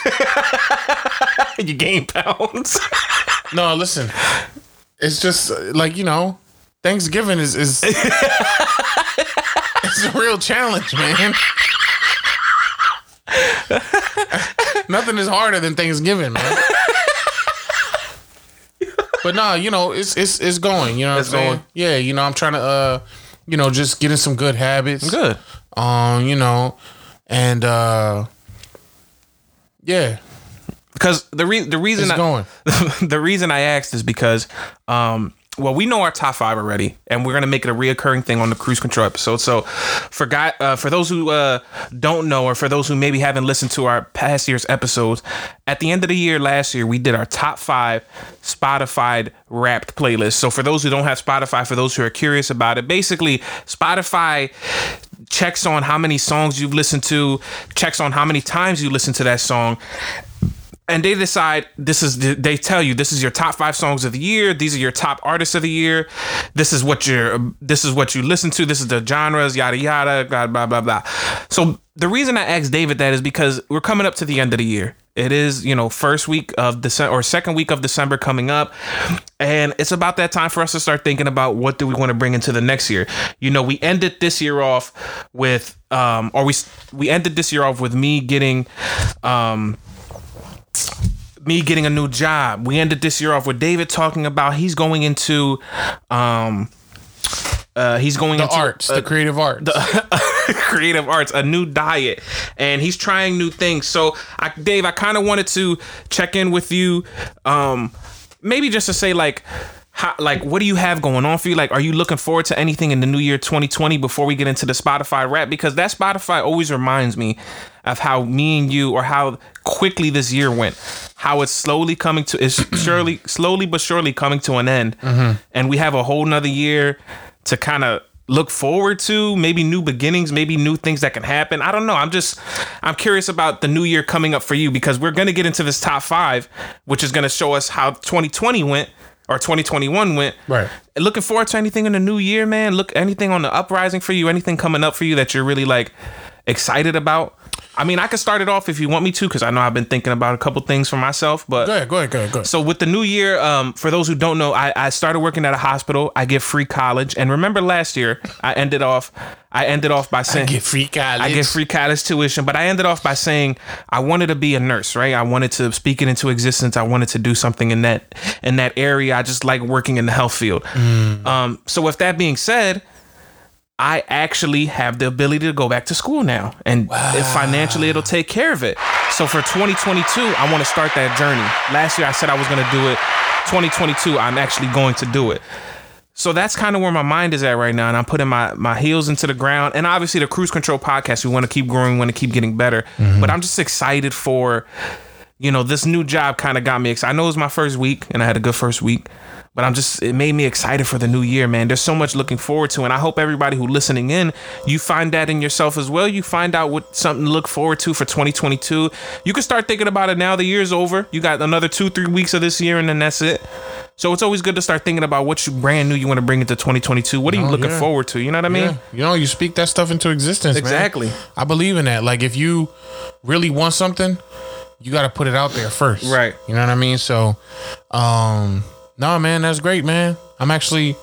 You gained pounds. No, listen. It's just like, you know, Thanksgiving is is it's a real challenge, man. Nothing is harder than Thanksgiving, man. But nah, you know, it's it's it's going, you know what It's I'm saying? going. Yeah, you know, I'm trying to uh you know, just get in some good habits. Good. Um, you know, and uh yeah, Because the re- the reason it's I, going. the reason I asked is because um well we know our top five already and we're gonna make it a reoccurring thing on the cruise control episode. So for guy uh, for those who uh don't know or for those who maybe haven't listened to our past year's episodes at the end of the year last year we did our top five spotify wrapped playlist. So for those who don't have spotify for those who are curious about it basically spotify checks on how many songs you've listened to checks on how many times you listen to that song and they decide this is they tell you this is your top five songs of the year. These are your top artists of the year. This is what you're this is what you listen to. This is the genres yada yada blah blah blah blah. So the reason i asked david that is because we're coming up to the end of the year. It is you know first week of december or second week of december coming up and it's about that time for us to start thinking about what do we want to bring into the next year. You know we ended this year off with um or we we ended this year off with me getting um me getting a new job. We ended this year off with David talking about he's going into um uh he's going The into arts, uh, the creative arts. the creative arts, a new diet, and he's trying new things. So, I, Dave, I kind of wanted to check in with you, um, maybe just to say like. How, like what do you have going on for you? Like are you looking forward to anything in the new year 2020 before we get into the spotify rap? Because that spotify always reminds me of how me and you or how quickly this year went. How it's slowly coming to it's surely slowly but surely coming to an end. Mm-hmm. And we have a whole nother year to kind of look forward to maybe new beginnings maybe new things that can happen. I don't know. I'm just i'm curious about the new year coming up for you because we're going to get into this top five which is going to show us how 2020 went or 2021 went Right. looking forward to anything in the new year man? Look anything on the uprising for you? Anything coming up for you that you're really like excited about I mean, I can start it off if you want me to, because I know I've been thinking about a couple things for myself. But Go ahead, go ahead, go ahead, go ahead. so with the new year, um, for those who don't know, I, I started working at a hospital. I get free college, and remember last year I ended off I ended off by saying I get free college. I get free college tuition, but I ended off by saying I wanted to be a nurse, right? I wanted to speak it into existence. I wanted to do something in that in that area. I just like working in the health field. Um, so with that being said, I actually have the ability to go back to school now, and if financially it'll take care of it. So for 2022, I want to start that journey. Last year I said I was going to do it. 2022, I'm actually going to do it. So that's kind of where my mind is at right now, and I'm putting my my heels into the ground. And obviously, the Cruise Control podcast, we want to keep growing, we want to keep getting better. Mm-hmm. But I'm just excited for, you know, this new job. Kind of got me excited. I know it was my first week, and I had a good first week. But I'm just, it made me excited for the new year, man. There's so much looking forward to. And I hope everybody who listening in, you find that in yourself as well. You find out what something to look forward to for 2022. You can start thinking about it now. The year's over. You got another two, three weeks of this year, and then that's it. So it's always good to start thinking about what you brand new you want to bring into 2022. What are you Oh, looking yeah. forward to? You know what I mean? Yeah. You know, you speak that stuff into existence. man. Exactly. I believe in that. Like if you really want something, you got to put it out there first. Right. You know what I mean? So, um, no, man, that's great, man. I'm actually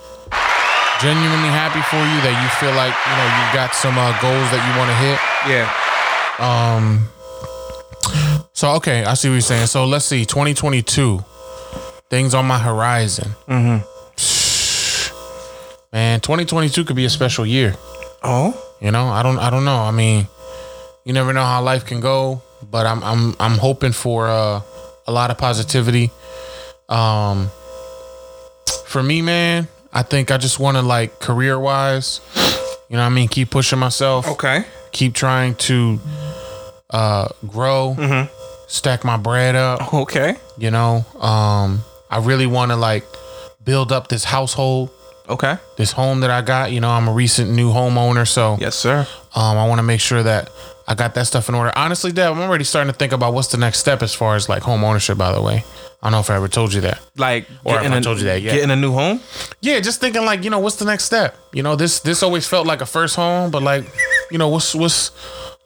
genuinely happy for you that you feel like you know you've got some uh, goals that you want to hit. Yeah. Um. So okay, I see what you're saying. So let's see, 2022, things on my horizon. Mm-hmm. Man, 2022 could be a special year. Oh. You know, I don't I don't know. I mean, you never know how life can go, but I'm I'm I'm hoping for uh, a lot of positivity. Um for me, man, I think I just want to like career-wise, you know what I mean, keep pushing myself. Okay. Keep trying to uh grow, stack my bread up. Okay. You know, um I really want to like build up this household Okay. this home that I got. You know, I'm a recent new homeowner, so Yes, sir. um, I want to make sure that I got that stuff in order. Honestly, Dad, I'm already starting to think about what's the next step as far as like home ownership. By the way, I don't know if I ever told you that. Like, Or if I a- told you that Yeah. Getting a new home? Yeah, just thinking like you know what's the next step. You know, this this always felt like a first home, but like you know what's what's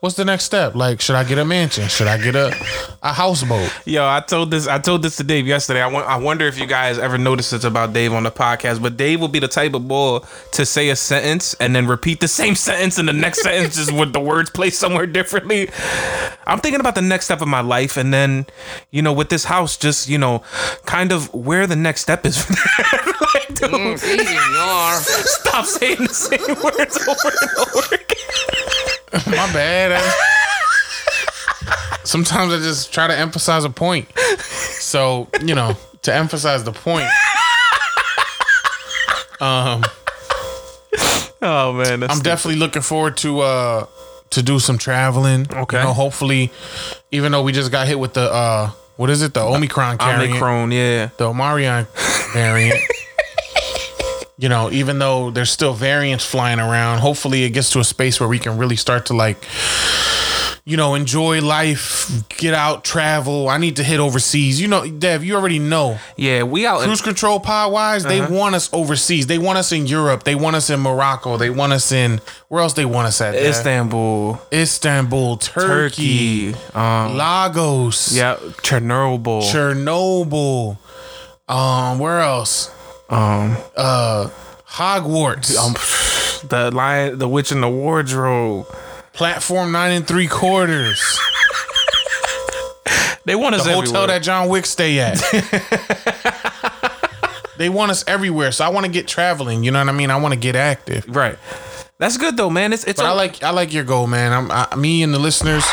what's the next step? Like, should I get a mansion? Should I get a a houseboat? Yo, I told this. I told this to Dave yesterday. I, want, I wonder if you guys ever noticed this about Dave on the podcast. But Dave will be the type of boy to say a sentence and then repeat the same sentence in the next sentence, just with the words placed somewhere differently. I'm thinking about the next step of my life, and then, you know, with this house, just you know, kind of where the next step is. like, dude, stop saying the same words over and over again. My bad. I- sometimes I just try to emphasize a point. So you know, to emphasize the point. Um, Oh man, I'm definitely looking forward to uh to do some traveling. Okay. You know, hopefully, even though we just got hit with the uh what is it, the Omicron variant, Omicron. Yeah. the Omarion variant. you know, even though there's still variants flying around, hopefully it gets to a space where we can really start to like, you know, enjoy life, get out, travel. I need to hit overseas. You know, Dev, you already know. Yeah, we out. in- Cruise control pod wise, they want us overseas. They want us in Europe. They want us in Morocco. They want us in where else they want us at? Dev? Istanbul, Istanbul, Turkey, Turkey, um, Lagos, yeah, Chernobyl, Chernobyl. Um, where else? Um, Uh, Hogwarts. um, the lion, the witch in the wardrobe. Platform nine and three quarters. They want us The hotel that John Wick stay at. they want us everywhere, so I want to get traveling. You know what I mean? I want to get active. right. That's good though, man. It's it's. But I a- like I like your goal, man. I'm I, me and the listeners.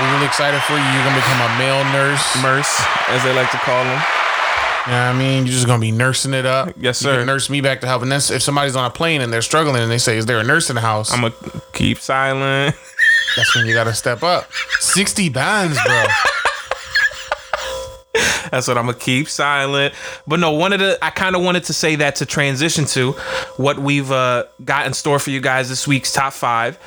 we're really excited for you. You're gonna become a male nurse. Merce, as they like to call them. You know what I mean? You're just gonna be nursing it up. Yes, sir. nurse me back to health. And then if somebody's on a plane and they're struggling and they say, "Is there a nurse in the house?" I'm gonna keep silent. That's when you gotta step up. Sixty bands, bro. That's what I'm gonna keep silent. But no, one of the I kind of wanted to say that to transition to what we've uh, got in store for you guys this week's top five.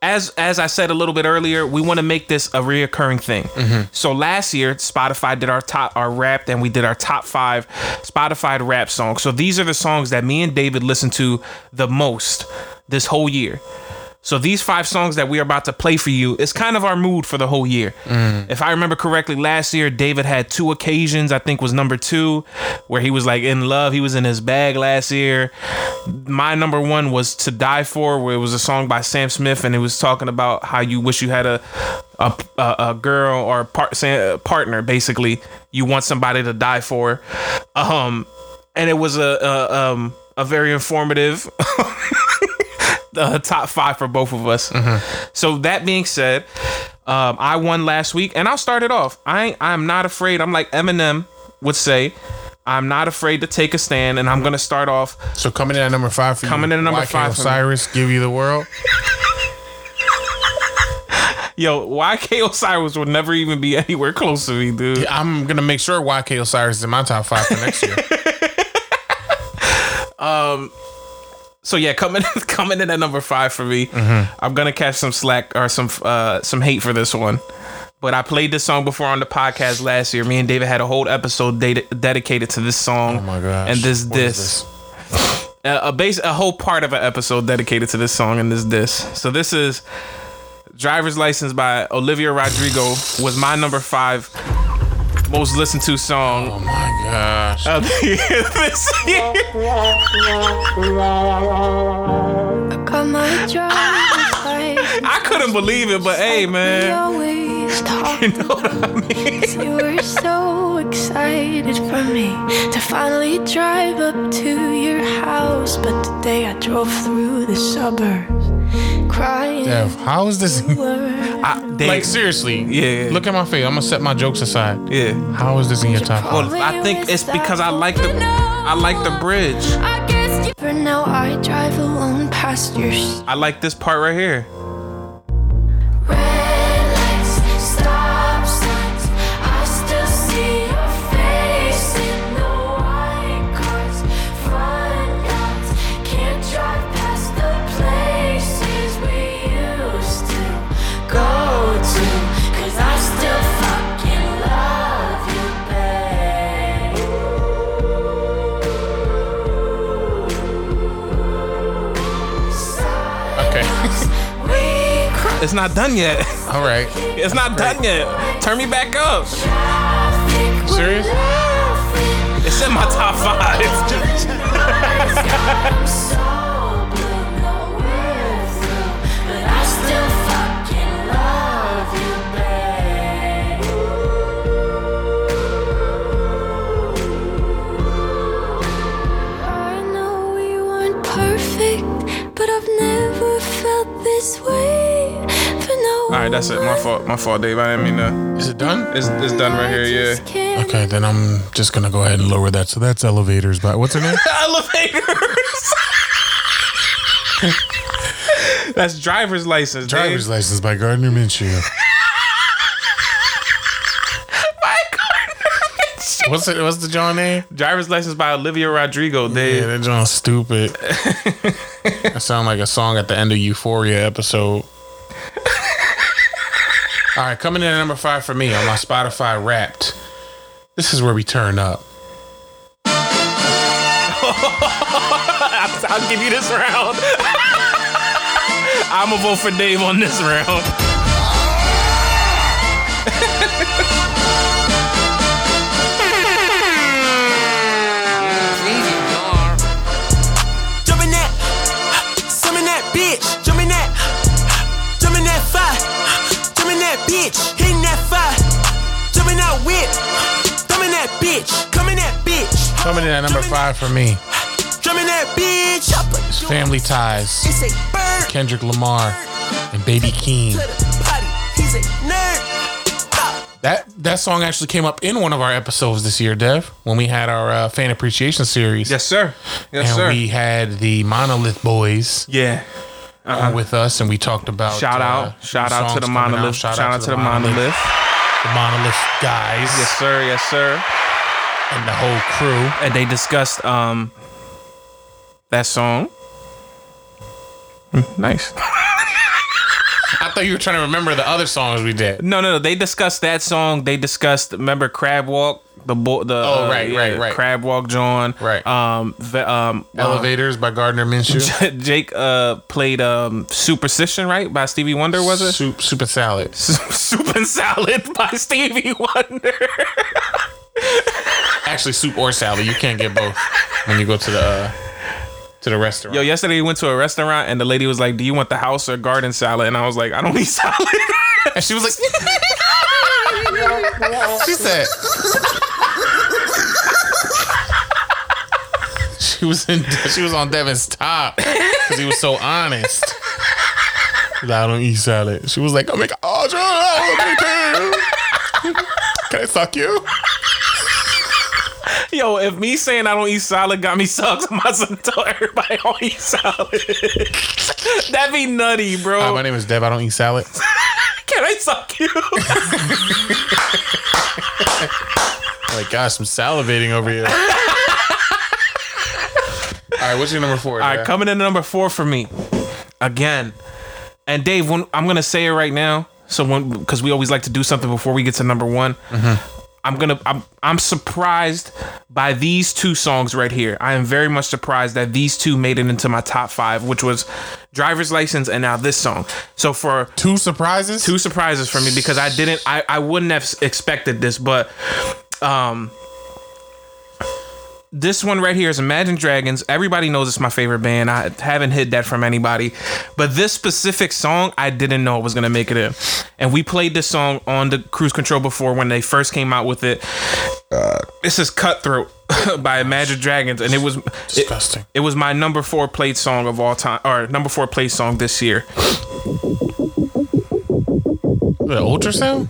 As as I said a little bit earlier, we want to make this a reoccurring thing. So last year, Spotify did our top our rap, and we did our top five Spotify rap songs. So these are the songs that me and David listened to the most this whole year. So these five songs that we are about to play for you is kind of our mood for the whole year. If I remember correctly, last year David had two occasions. I think was number two, where he was like in love. He was in his bag last year. My number one was "To Die For," where it was a song by Sam Smith, and it was talking about how you wish you had a a, a, a girl or a part, a partner. Basically, you want somebody to die for. Um, and it was a, a um a very informative uh, top five for both of us. So that being said, um, I won last week, and I'll start it off. I I'm not afraid. I'm like Eminem would say. I'm not afraid to take a stand, and I'm gonna start off. So coming in at number five for you. Coming in at number five me. Give you the world. Yo, YK Osiris would never even be anywhere close to me, dude. I'm gonna make sure YK Osiris is in my top five for next year. So yeah, coming coming in at number five for me. Mm-hmm. I'm gonna catch some slack or some uh some hate for this one. But I played this song before on the podcast last year. Me and David had a whole episode ded- dedicated to this song. Oh my gosh. And this this. A, a base a whole part of an episode dedicated to this song and this this. So this is Driver's License by Olivia Rodrigo was my number five most listened to song Oh my gosh. Oh, of the year this year. Got my driver's license. I couldn't believe it, but hey man. always. You know what I mean? You were so excited for me to finally drive up to your house. But today I drove through the suburbs crying. Dev, how is this? I, ah, Dave, Like seriously, Yeah. Look at my face. I'm gonna set my jokes aside. yeah. How is this in your top? Well, I think it's because I like the I like the bridge. I guess you for now I drive alone past your s- I like this part right here. It's not done yet. All right. It's not done yet. Turn me back up. traffic. Serious? It's in my top five. right, that's it. My fault. My fault, Dave. I didn't mean to. Is it done? It's, it's done right here. Yeah. Okay, then I'm just gonna go ahead and lower that. So that's elevators. But what's her name? Elevators. that's driver's license. Dave. Driver's license by Gardner Minshew. What's it? What's the John name? Driver's license by Olivia Rodrigo. Dave. Yeah, that John's stupid. that sound like a song at the end of Euphoria episode. All right, coming in at number five for me on my Spotify Wrapped. This is where we turn up. I'll give you this round. I'm gonna vote for Dave on this round. Coming in at number five for me jump in that bitch. is Family Ties, It's a bird Kendrick Lamar, and Baby Keem. to the potty. He's a nerd. That that song actually came up in one of our episodes this year, Dev, when we had our uh, fan appreciation series. Yes, sir. Yes, and sir. we had the Monolith Boys yeah. uh, with us, and we talked about Shout uh, out. Shout out to the coming monolith. Shout, out to the monolith. the Monolith guys, Yes, sir. Yes, sir. And the whole crew. And they discussed um that song. Nice. I thought you were trying to remember the other songs we did. No, no, no. They discussed that song. They discussed. Remember Crab Walk. The bo- the Oh, uh, right, right, right. Crab Walk, John. Right. Um, the, um, Elevators by Gardner Minshew. Jake uh played um Superstition, right? By Stevie Wonder, was it? Soup, soup and salad. Soup and Salad by Stevie Wonder. Actually, soup or salad. You can't get both when you go to the uh, to the restaurant. Yo, yesterday we went to a restaurant and the lady was like, "Do you want the house or garden salad?" And I was like, "I don't need salad." and she was like, she said, she was in, she was on Devin's top because he was so honest. I don't eat salad. She was like, my god, oh, John, can I suck you? Yo, if me saying I don't eat salad got me sucks, I must have tell everybody I don't eat salad. That'd be nutty, bro. Hi, my name is Dev. I don't eat salad. Can I suck you? like, gosh, I'm salivating over here. All right, what's your number four? All right, coming in at number four for me again. And Dave, when, I'm gonna say it right now. So when because we always like to do something before we get to number one. Mm-hmm. I'm gonna I'm I'm surprised by these two songs right here. I am very much surprised that these two made it into my top five, which was Driver's License and now this song. So for two surprises, two surprises for me because I didn't I I wouldn't have expected this, but um this one right here is Imagine Dragons. Everybody knows it's my favorite band. I haven't hid that from anybody. But this specific song, I didn't know it was gonna make it in. And we played this song on the cruise control before when they first came out with it. Uh, this is Cutthroat by Imagine Dragons, and it was disgusting. It, it was my number four played song of all time, or number four played song this year. The ultrasound?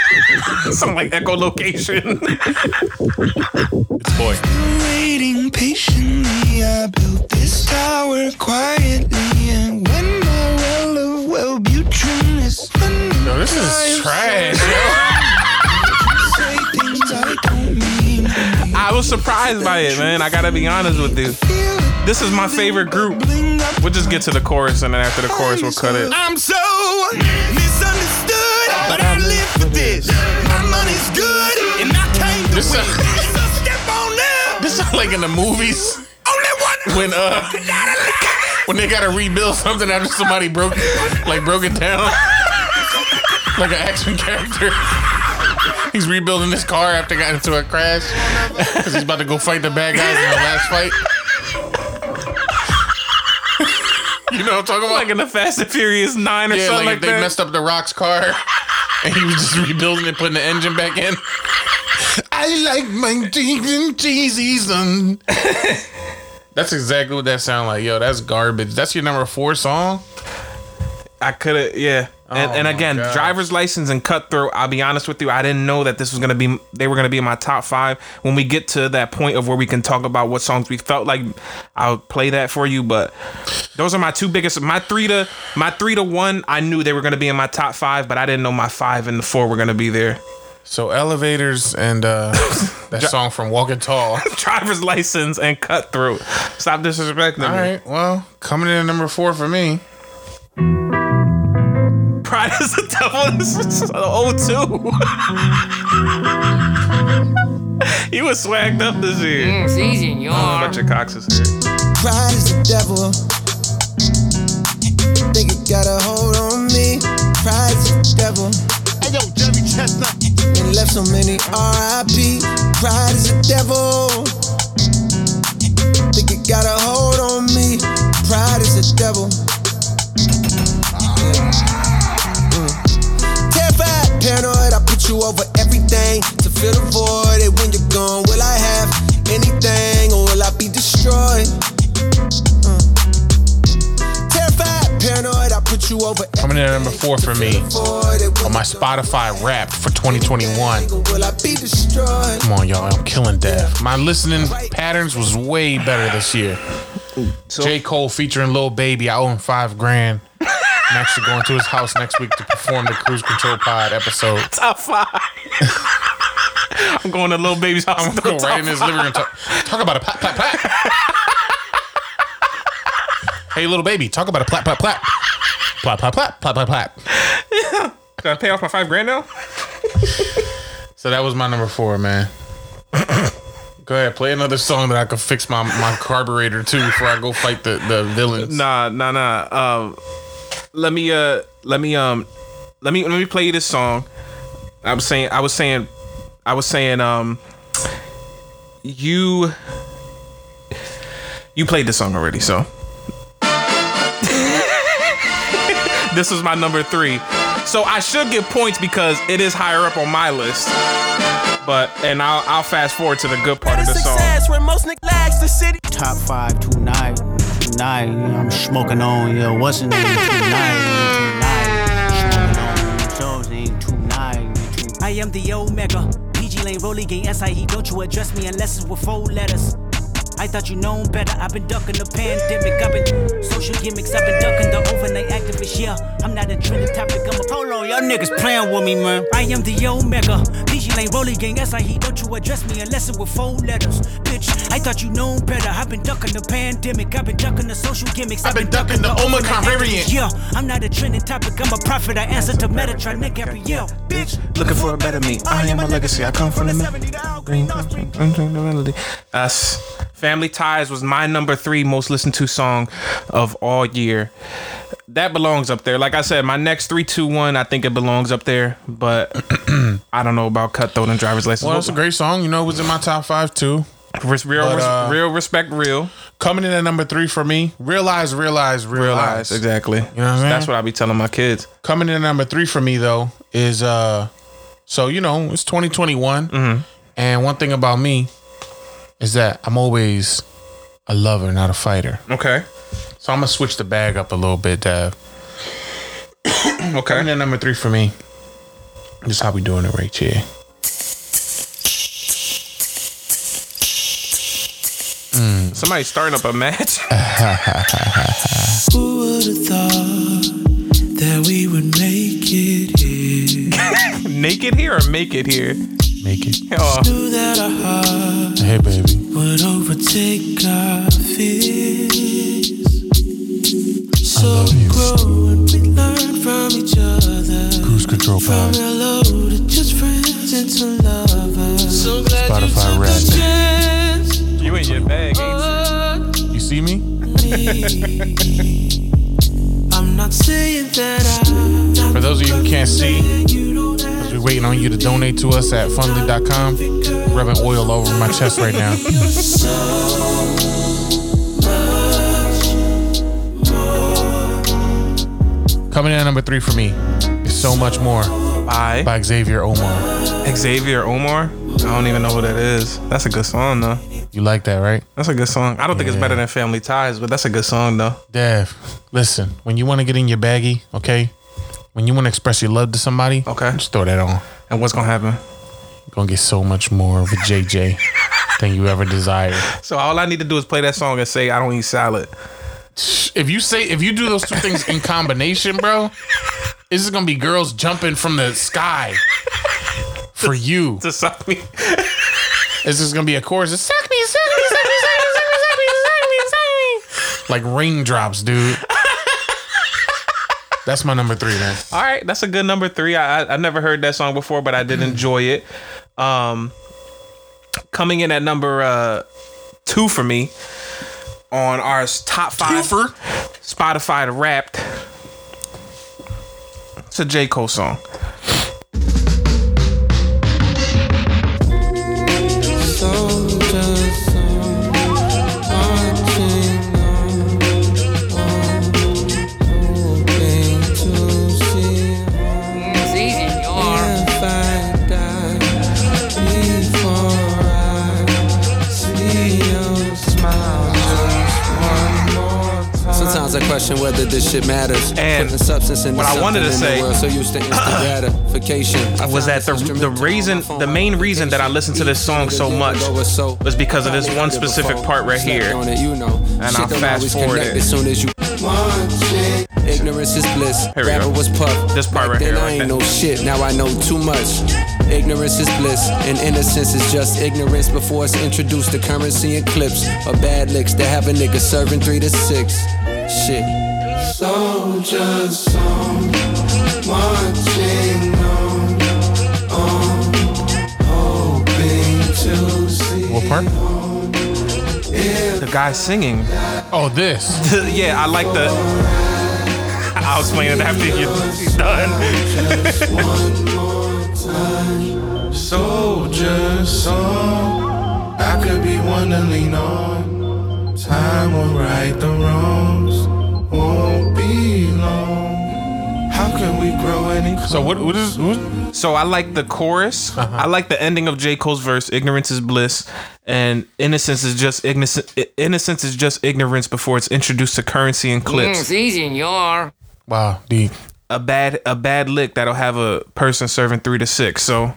Something like echolocation. it's boy. Waiting patiently, I built this tower quietly, and when my well of Wellbutrin is Yo, this is trash. I don't mean. I was surprised by it, man. I gotta be honest with you. This is my favorite group. We'll just get to the chorus, and then after the chorus, we'll cut it. I'm so misunderstood, live for this. My money's good, and I came to This win. sound- So step on up. This sounds like in the movies when uh when they gotta rebuild something after somebody broke like broke it down like an action character. He's rebuilding his car after got into a crash because he's about to go fight the bad guys in the last fight. you know what I'm talking about? Like in the Fast and Furious Nine or yeah, something like, like, if they that. messed up the Rock's car and he was just rebuilding it, putting the engine back in. I like my cheese and cheesies and That's exactly what that sound like. Yo, that's garbage. That's your number four song? I could have, yeah. And, Oh and again, driver's license and cutthroat. I'll be honest with you, I didn't know that this was gonna be. They were gonna be in my top five. When we get to that point of where we can talk about what songs we felt like, I'll play that for you. But those are my two biggest. My three to my three to one. I knew they were gonna be in my top five, but I didn't know my five and the four were gonna be there. So elevators and uh that song from Walking Tall. driver's license and cutthroat. Stop disrespecting All me. right, well, coming in at number four for me. Pride is the devil. This is oh two. he was swagged up this year. Mm, season, you Oh, a bunch of cocks is here. Pride is the devil. Think it got a hold on me. Pride is the devil. Hey yo, Jerry Chestnut. And left so many R.I.P. Pride is the devil. Think it got a hold on me. Pride is the devil. You over everything to fill the void. And when you're gone, will I have anything or will I be destroyed? Mm. Terrified, paranoid, I put you over Coming in at number four for me on my Spotify Wrapped for 2021. will I be destroyed? Come on, y'all. I'm killing death. My listening patterns was way better this year. J. Cole featuring Lil Baby. I owe him five grand. I'm actually going to his house next week to perform the Cruise Control Pod episode. Top five. I'm going to Lil Baby's house. I'm going right in his living room. Talk, talk about a plat, plat, plat. hey, little baby, talk about a plat, plat, plat. Plap, plap, plap, plap, plap, plap. Can I pay off my five grand now? So that was my number four, man. go ahead, play another song that I could fix my, my carburetor to before I go fight the, the villains. Nah, nah, nah. Um, let me uh, let me um, let me let me play you this song. I was saying, I was saying, I was saying, um, you, you played this song already, so. this was my number three, so I should get points because it is higher up on my list. But and I'll I'll fast forward to the good part of the song. Success where most neglects the city. Top five tonight, tonight. I'm smoking on, yeah, what's in it tonight. Smoking on, ain't tonight. I am the Omega. pgLang, Rolly Gang, SIE. Don't you address me unless it's with four letters. I thought you known better. I've been ducking the pandemic. I've been social gimmicks. I've been ducking Yeah, I'm not a trending topic. I'm a polo. Y'all niggas playing with me, man. I am the Omega. pgLang, Rolly Gang, SIE. Don't you address me unless it's with four letters. Bitch, I thought you known better. I've been ducking the pandemic. I've been ducking the social gimmicks. I've been ducking the Omicron variant. Yeah, I'm not a trending topic. I'm a prophet. I answer to Metatron, Michael Gabriel. Bitch, Looking for a better me. I am a legacy. I come from the green. melody. Us. Family Ties was my number three most listened to song of all year. That belongs up there. Like I said, my next three, two, one, I think it belongs up there. But I don't know about Cutthroat and Driver's License. Well, it's a great song. You know, it was in my top five too. Res- real, But, res- uh, real respect, real. Coming in at number three for me, realize, realize, realize. Realize exactly. You know what I'm saying? That's what I be telling my kids. Coming in at number three for me though is uh, so you know it's 2021, Mm-hmm. and one thing about me is that I'm always a lover, not a fighter. Okay. So I'm gonna switch the bag up a little bit, Dev. Okay. And then number three for me. This is how we doing it right here. Mm. Somebody starting up a match. Who would have thought that we would make it here? Naked here or make it here? Make it. Oh. Knew that our heart Hey, baby. would overtake our fears. So we grow and we learn from each other. Cruise control From pad. hello to just friends into lovers. So glad Spotify you took a chance. You in your bag, ain't You see me? I'm not saying that I. For those of you who can't see, as we're waiting on you to donate to us at fundly.com, rubbing oil over my chest right now. Coming in at number three for me is So Much More By? by Xavier Omar. Xavier Omar? I don't even know what that is. That's a good song though. You like that, right? That's a good song. I don't think it's better than Family Ties, but that's a good song though. Dev, listen, when you want to get in your baggie, okay? When you want to express your love to somebody, Okay. just throw that on. And what's gonna happen? You're to get so much more of a JJ than you ever desired. So all I need to do is play that song and say I don't eat salad. If you say if you do those two things in combination, bro, this is gonna be girls jumping from the sky for you. To suck me. This is gonna be a chorus. It's, suck me, suck me, suck me, suck me, suck me, suck me, suck me, suck me. Like raindrops, dude. That's my number three, man. All right, that's a good number three. I I, I never heard that song before, but I did enjoy it. Um, coming in at number uh, two for me on our top five Twofer? Spotify to Wrapped. It's a J Cole song. Question whether this shit matters. And Putting substance into what I wanted to in say the world so used to instant gratification. Was that the the reason on my phone the main reason that I listened to this song so much was because of this one specific part right here. on you know. And Shit I'll don't fast always forward connect it. As soon as you Ignorance is bliss. Here we Rapper go. was puff. This part Back right then here, I ain't there. know shit. Now I know too much. Ignorance is bliss, and innocence is just ignorance before it's introduced to currency and clips Or bad licks that have a nigga serving three to six. Shit. Soldier song, marching on, on, hoping to see. What part? The guy singing. Oh, this. yeah, I like the. I'll explain it after you're done. Soldier song, I could be one to lean on. Time will right the wrongs, won't be long. How can we grow any So what? What is? What? So I like the chorus. Uh-huh. I like the ending of J. Cole's verse. Ignorance is bliss, and innocence is just innocence. Innocence is just ignorance before it's introduced to currency and Yeah, clips. it's easy and you're. Wow, deep. A bad a bad lick that'll have a person serving three to six. So,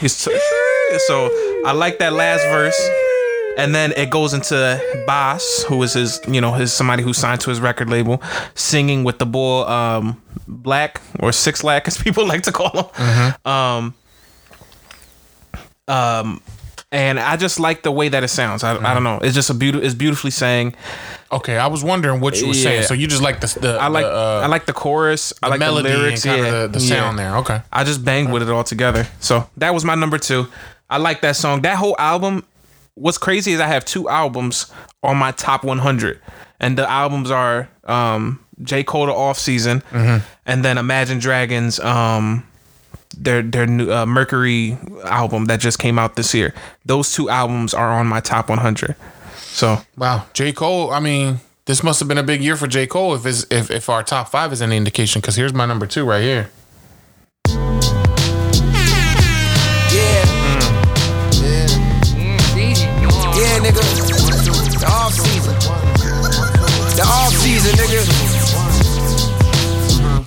he's so I like that last verse. And then it goes into Bas, who is his, you know, his somebody who signed to his record label, singing with the boy um, Black or Six Lack, as people like to call him. Um, um, and I just like the way that it sounds. I, I don't know. It's just a beautiful. It's beautifully sang. Okay, I was wondering what you were saying. So you just like the, the I like the, uh, I like the chorus. I the like melody the and lyrics. kinda yeah, the- the sound there. Okay. I just banged with it all together. So that was my number two. I like that song. That whole album. What's crazy is I have two albums on my top 100, and the albums are um, J Cole the Off Season, Mm-hmm. and then Imagine Dragons. Um, their their new uh, Mercury album that just came out this year. Those two albums are on my top 100. So Wow, J Cole. I mean, this must have been a big year for J Cole if it's, if if our top five is any indication. Because here's my number two right here.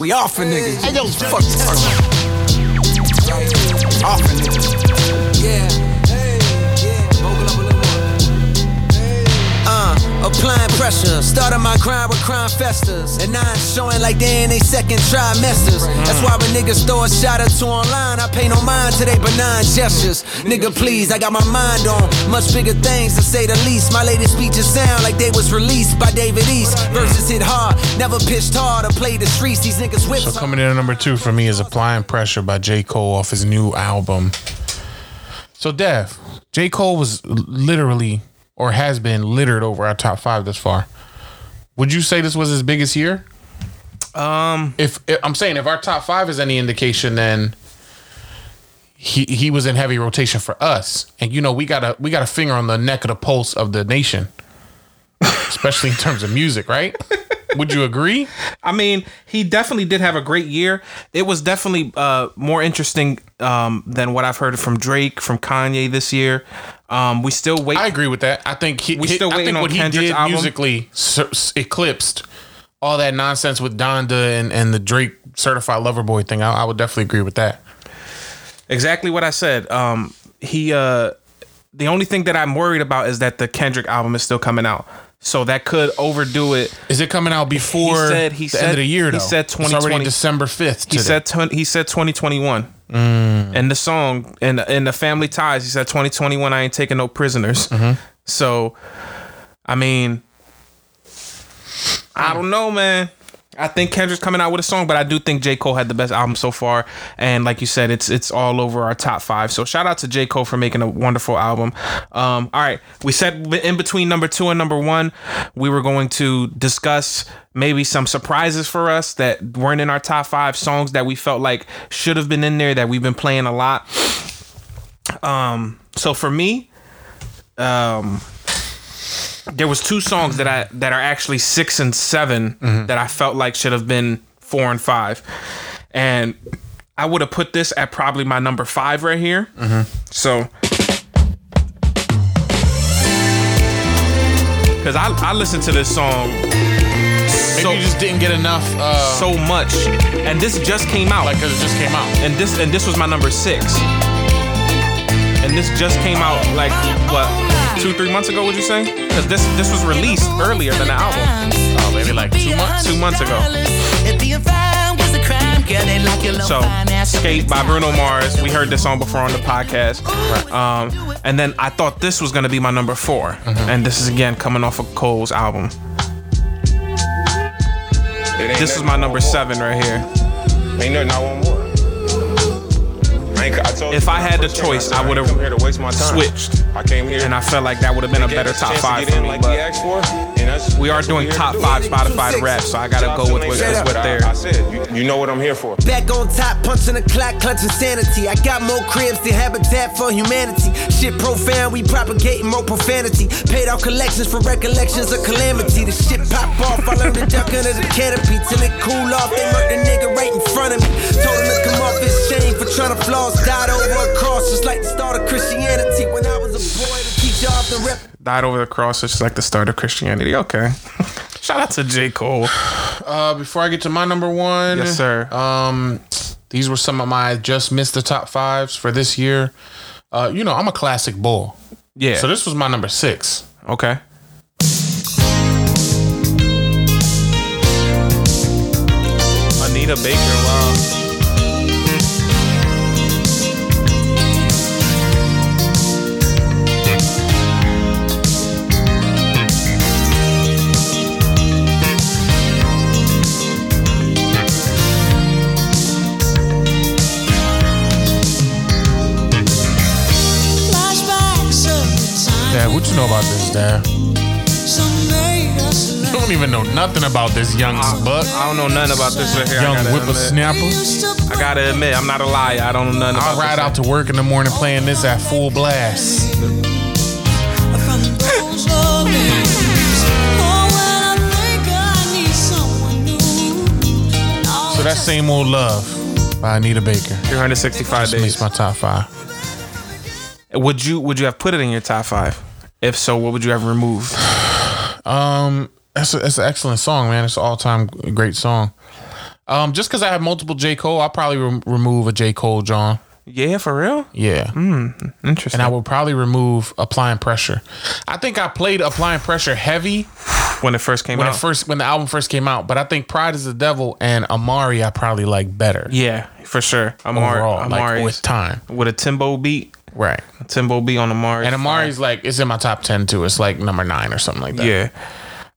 We off for niggas. Hey, yo, fuck? Off for niggas. Applying pressure. Started my grind with crime festers. And now I'm showing like they in they second trimesters. That's why when niggas throw a shot or two online, I pay no mind to they benign gestures. Nigga, please, I got my mind on much bigger things to say the least. My latest speeches sound like they was released by David East. Verses hit hard, never pitched hard or played the streets. These niggas whip. So coming in at number two for me is "Applying Pressure" by J Cole off his new album. So Dev, J Cole was literally or has been littered over our top five thus far. Would you say this was his biggest year? Um, if, if I'm saying if our top five is any indication, then he he was in heavy rotation for us, and you know we got a we got a finger on the neck of the pulse of the nation, especially in terms of music, right? Would you agree? I mean, he definitely did have a great year. It was definitely uh, more interesting um, than what I've heard from Drake, from Kanye this year. Um, we still wait. I agree with that. I think he, We he- still I think on what he Kendrick's did album? musically eclipsed all that nonsense with Donda and, and the Drake Certified Lover Boy thing. I, I would definitely agree with that. Exactly what I said. Um, he. Uh, the only thing that I'm worried about is that the Kendrick album is still coming out, so that could overdo it. Is it coming out before he said, he the said, end of the year? Though? He said It's already 2020. December fifth. He said 20, he said 2021. Mm. And the song and in the family ties, he said 2021. I ain't taking no prisoners. Mm-hmm. So, I mean, I don't know, man. I think Kendrick's coming out with a song, but I do think J. Cole had the best album so far. And like you said, it's it's all over our top five. So shout out to J. Cole for making a wonderful album. Um, all right. We said in between number two and number one, we were going to discuss maybe some surprises for us that weren't in our top five songs that we felt like should have been in there that we've been playing a lot. Um, so for me, um, there was two songs that I that are actually six and 7 that I felt like should have been four and five, and I would have put this at probably my number five right here. So. Because I, I listened to this song Maybe you just didn't get enough. Uh, so much, and this just came out. Like, cause it just came out. and this and this was my number six, and this just came out like what two three months ago? Would you say? Because this this was released earlier than the album. Oh, maybe like two months. Two months ago. If being fine was a crime, girl, they lock your low So, fine ass up in Skate by Bruno Mars. We heard this song before on the podcast. Um, and then I thought this was gonna be my number 4 and this is again coming off of Cole's album. This is my number seven right here. Ain't nothing I want more. If I had the choice, I would ain't come here to waste my have switched. I came here And I felt like that would have been a better top five for me. But asked for, and that's- we are that's doing top do. five Spotify rap, so I gotta go with Lane what's what what's but I- there. I said, you, you know what I'm here for. Back on top, punching the clock, clutching sanity. I got more cribs than Habitat for Humanity. Shit profound, we propagating more profanity. Paid out collections for recollections of calamity. The shit pop off, I learned to duck under the canopy. Till it cool off, they murked the nigga right in front of me. Told him to come off his chain for trying to floss. Died over a cross, just like the start of Christianity. When I was a boy, the teacher often rep. Died over the cross, which is like the start of Christianity. Okay. Shout out to J. Cole. Uh, before I get to my number one, Yes, sir. Um, these were some of my just missed the top fives for this year. Uh, you know, I'm a classic bull. Yeah. So this was my number six. Okay. Anita Baker, wow. You know about this, Dad? You don't even know nothing about this young buck. I don't know nothing about this right here. I Young gotta whippersnapper. I gotta admit, I'm not a liar. I don't know nothing I'll ride out to work in the morning playing this at full blast. So that same old love by Anita Baker. 365 Just days. missed my top five. Would you would you have put it in your top five? If so, what would you have removed? Um, that's a, that's an excellent song, man. It's an all time great song. Um, just because I have multiple J Cole, I'll probably rem- remove a J Cole John. Yeah, for real. Yeah. Hmm. Interesting. And I would probably remove applying pressure. I think I played applying pressure heavy when it first came when out. it first when the album first came out. But I think Pride is the Devil and Amari I probably like better. yeah, for sure. Amari, Overall, like, with time. with a Timbo beat. Right. A Timbo beat on Amari. And Amari's like it's in my top ten too. It's like number nine or something like that. Yeah.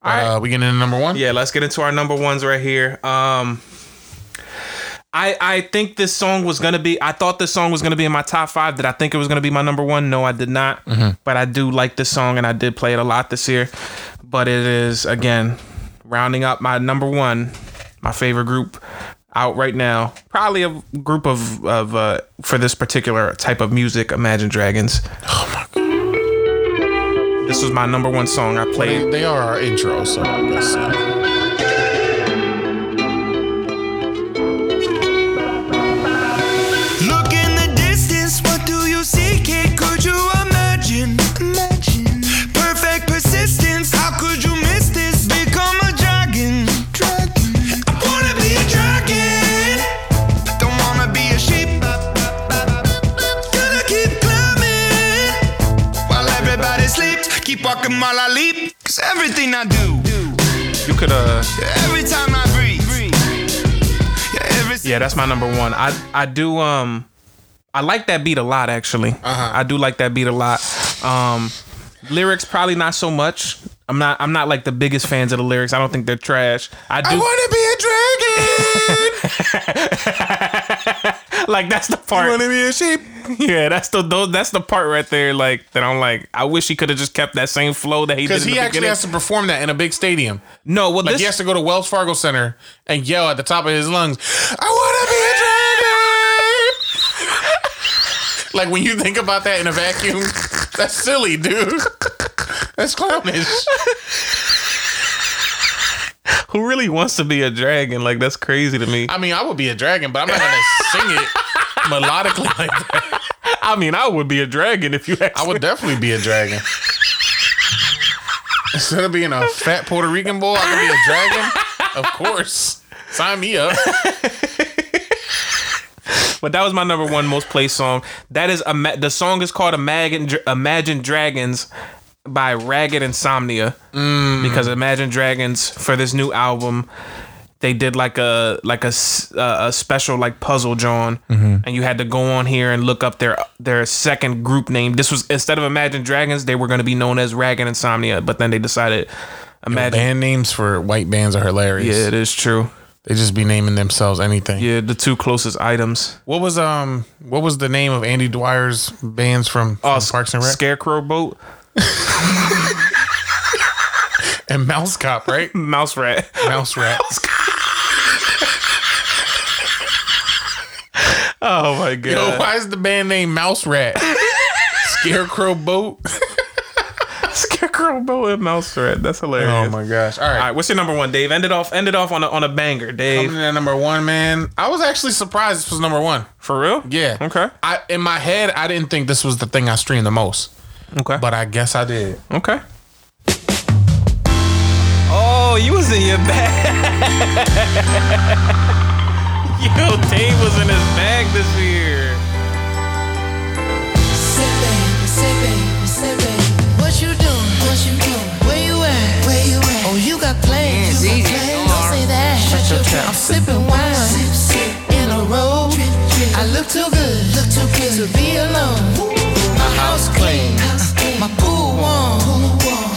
All right. Uh, we getting into number one. Yeah, let's get into our number ones right here. Um I I think this song was gonna be I thought this song was gonna be in my top five. Did I think it was gonna be my number one? No, I did not. Mhm. But I do like this song and I did play it a lot this year. But it is again rounding up my number one, my favorite group out right now. Probably a group of of uh for this particular type of music, Imagine Dragons. Oh my god. This was my number one song I played. They, they are our intro, so I guess. Keep walking while I leap. Cause everything I do, You could uh every time I breathe. Yeah, that's my number one. I I do um I like that beat a lot actually. Uh-huh. I do like that beat a lot. Um lyrics probably not so much. I'm not I'm not like the biggest fans of the lyrics. I don't think they're trash. I do like that's the part. You wanna be a sheep? Yeah, that's the those, that's the part right there. Like that I'm like I wish he could have just kept that same flow that he did. Because he actually beginning. has to perform that in a big stadium. No, well like this he has to go to Wells Fargo Center and yell at the top of his lungs, "I want to be a dragon!" like when you think about that in a vacuum, that's silly, dude. That's clownish. Who really wants to be a dragon? Like that's crazy to me. I mean, I would be a dragon, but I'm not gonna sing it melodically like that. I mean, I would be a dragon if you. I would definitely be a dragon. Instead of being a fat Puerto Rican boy, I could be a dragon. Of course, sign me up. But that was my number one most played song. That is a the song is called Imagine Imagine Dragons by Ragged Insomnia because Imagine Dragons for this new album they did like a like a, uh, a special like puzzle John Mhm. and you had to go on here and look up their their second group name. This was instead of Imagine Dragons they were going to be known as Ragged Insomnia, but then they decided Imagine. band names for white bands are hilarious. Yeah, it is true. They just be naming themselves anything. Yeah, the two closest items. What was um what was the name of Andy Dwyer's bands from, from Parks and Rec? Scarecrow Boat. and Mouse Cop, right? Mouse Rat. Mouse Rat. Oh my god. Yo, why is the band name Mouse Rat? Scarecrow Boat. Scarecrow Boat and Mouse Rat. That's hilarious. Oh my gosh! All right. All right, what's your number one, Dave? End it off. End it off on a, on a banger, Dave. Coming in at number one, man. I was actually surprised this was number one. For real? Yeah. Okay. I in my head, I didn't think this was the thing I streamed the most, Okay. but I guess I did. Okay. Oh, you was in your bag. Yo, Dave was in his bag this year. Say baby, say baby, say baby. What you doing? What you doing? Where you at? Where you at? Oh, you got plans. Yeah, you got plans. Don't say that. Shut your trap. I'm sipping wine in a row. I look too good, look too good to be alone. My house clean, my pool warm,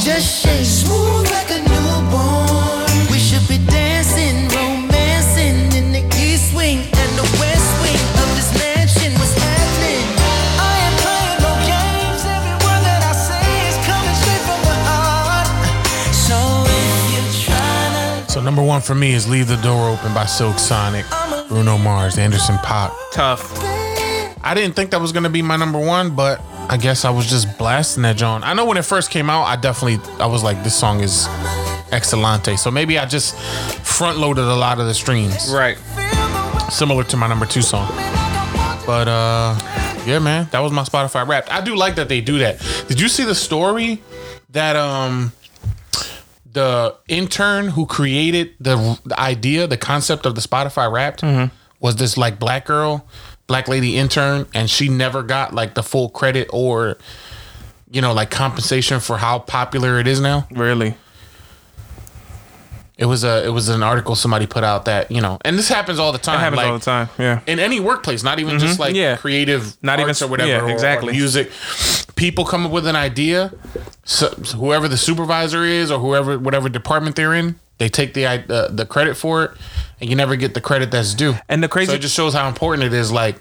just shake smooth like a newborn. We should be dancing, romancing in the east wing and the west wing of this mansion. What's happening? I ain't playing no games. Every word that I say is coming straight from the heart. So if you're trying to So number one for me is "Leave the Door Open" by Silk Sonic, Bruno Mars, Anderson .Paak. Tough. I didn't think that was gonna be my number one, but I guess I was just blasting that John. I know when it first came out, I definitely I was like, this song is excellente. So maybe I just front loaded a lot of the streams, Right. similar to my number two song. But uh, yeah, man, that was my Spotify Wrapped. I do like that they do that. Did you see the story that um the intern who created the, the idea, the concept of the Spotify Wrapped was this like black girl, black lady intern, and she never got like the full credit or you know like compensation for how popular it is now. Really? It was a it was an article somebody put out that you know, and this happens all the time. That happens like, all the time. Yeah. in any workplace, not even just Mhm, like yeah. creative, Not even- or whatever, yeah, or- or exactly. music. People come up with an idea, so whoever the supervisor is or whoever whatever department they're in, they take the uh, the credit for it, and you never get the credit that's due. And the crazy- so it just shows how important it is, like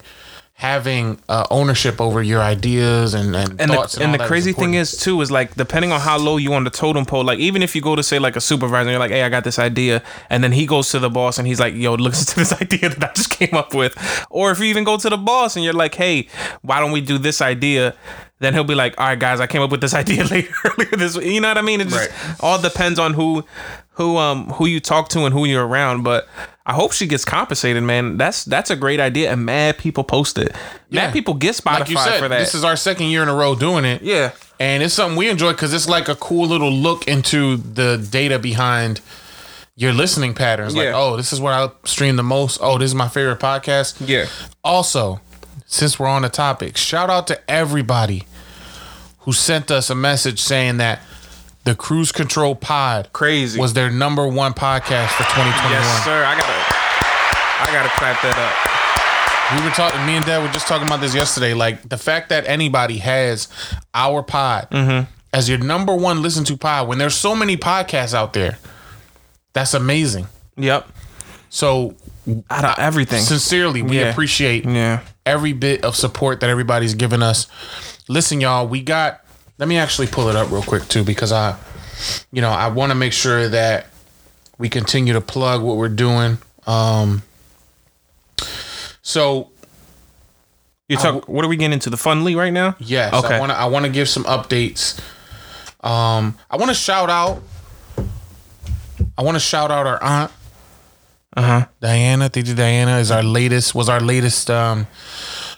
having uh, ownership over your ideas and and, and thoughts. the, and all the is crazy thing is too is like depending on how low you on the totem pole like even if you go to say like a supervisor and you're like hey i got this idea and then he goes to the boss and he's like yo listen to this idea that i just came up with or if you even go to the boss and you're like hey why don't we do this idea then he'll be like all right guys i came up with this idea later earlier this week." you know what i mean it just all depends on who who um who you talk to and who you're around but I hope she gets compensated, man. That's that's a great idea, and mad people post it. Mad Yeah. people get Spotify like you said, for that. this is our second year in a row doing it. Yeah. And it's something we enjoy because it's like a cool little look into the data behind your listening patterns. Like, Yeah. oh, this is what I stream the most. Oh, this is my favorite podcast. Yeah. Also, since we're on the topic, shout out to everybody who sent us a message saying that the Cruise Control Pod crazy was their number one podcast for 2021. Yes, sir. I gotta, I gotta clap that up. We were talking. Me and Dad were just talking about this yesterday. Like the fact that anybody has our pod Mm-hmm. as your number one listen to pod when there's so many podcasts out there. That's amazing. Yep. So Out of everything. sincerely, we Yeah. appreciate Yeah. every bit of support that everybody's given us. Listen, y'all, we got. Let me actually pull it up real quick too, because I, you know, I want to make sure that we continue to plug what we're doing. Um. So You talk. what are we getting into the Fundly right now? Yes. Okay. I want to. I want to give some updates. Um, I want to shout out. I want to shout out our aunt, Uh huh. Diana. Titi Diana is our latest. Was our latest um,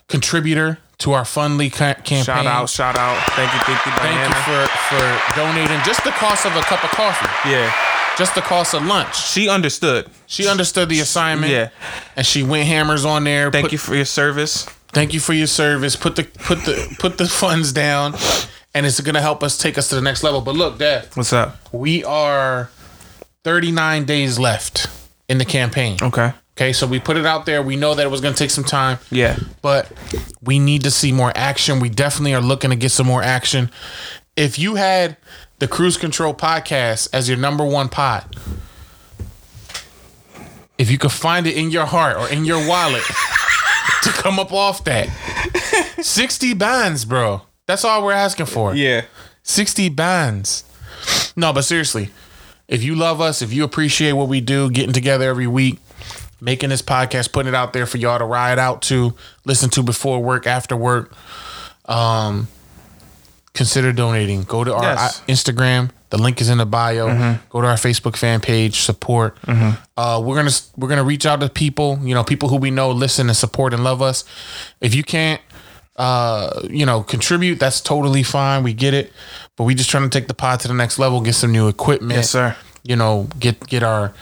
contributor to our Fundly ca- campaign. Shout out, shout out. Thank you, thank you, Thank Diana. you for for donating just the cost of a cup of coffee. Yeah. Just the cost of lunch. She understood. She understood the assignment. Yeah. And she went hammers on there. Thank put- you for your service. Thank you for your service. Put the put the put the funds down, and it's gonna help us take us to the next level. But look, Dad, What's up? we are 39 days left in the campaign. Okay. Okay, so we put it out there. We know that it was gonna take some time, Yeah. but we need to see more action. We definitely are looking to get some more action. If you had the Cruise Control podcast as your number one pod, if you could find it in your heart or in your wallet to come up off that, 60 bands, bro. That's all we're asking for. Yeah. 60 bands. No, but seriously, if you love us, if you appreciate what we do, getting together every week, making this podcast, putting it out there for y'all to ride out to, listen to before work, after work, um, consider donating. Go to our Yes. uh, Instagram. The link is in the bio. Mm-hmm. Go to our Facebook fan page. Support. Uh, we're gonna we're gonna reach out to people. You know, people who we know listen and support and love us. If you can't, uh, you know, contribute, that's totally fine. We get it. But we just trying to take the pod to the next level. Get some new equipment. Yes, sir. You know, get get our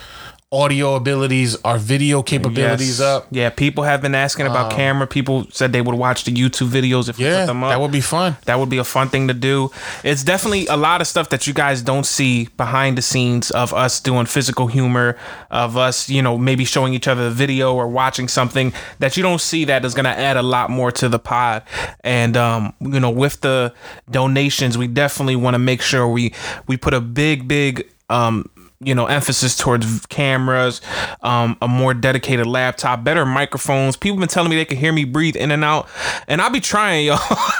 audio abilities, our video capabilities Yes. up. Yeah, people have been asking about Um, camera. People said they would watch the YouTube videos if we Yeah, put them up. that would be fun. That would be a fun thing to do. It's definitely a lot of stuff that you guys don't see behind the scenes of us doing physical humor, of us, you know, maybe showing each other a video or watching something that you don't see that is going to add a lot more to the pod. And um, you know, with the donations, we definitely want to make sure we we put a big big um you know emphasis towards cameras um a more dedicated laptop better microphones. People been telling me they can hear me breathe in and out and i'll be trying y'all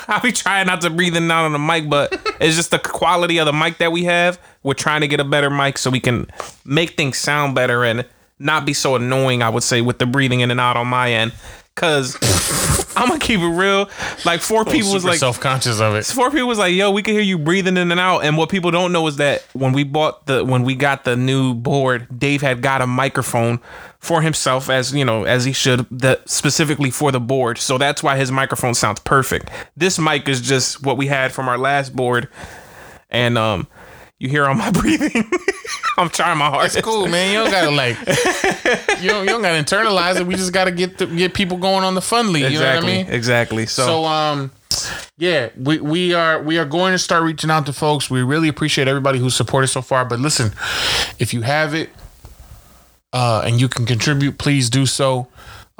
i'll be trying not to breathe in and out on the mic but it's just the quality of the mic that we have. We're trying to get a better mic so we can make things sound better and not be so annoying i would say with the breathing in and out on my end. Because i'm gonna keep it real like four people was like self-conscious of it. Four people was like, "Yo, we can hear you breathing in and out." And what people don't know is that when we bought the when we got the new board, Dave had got a microphone for himself, as you know, as he should, that specifically for the board. So that's why his microphone sounds perfect. This mic is just what we had from our last board, and um, you hear all my breathing. I'm trying my hardest. It's cool, man. You don't gotta like, you don't, you don't gotta internalize it. We just gotta get the, get people going on the Fundly. You know what I Exactly. mean? Exactly. So, So, um, yeah, we we are we are going to start reaching out to folks. We really appreciate everybody who's supported so far. But listen, if you have it, uh, and you can contribute, please do so.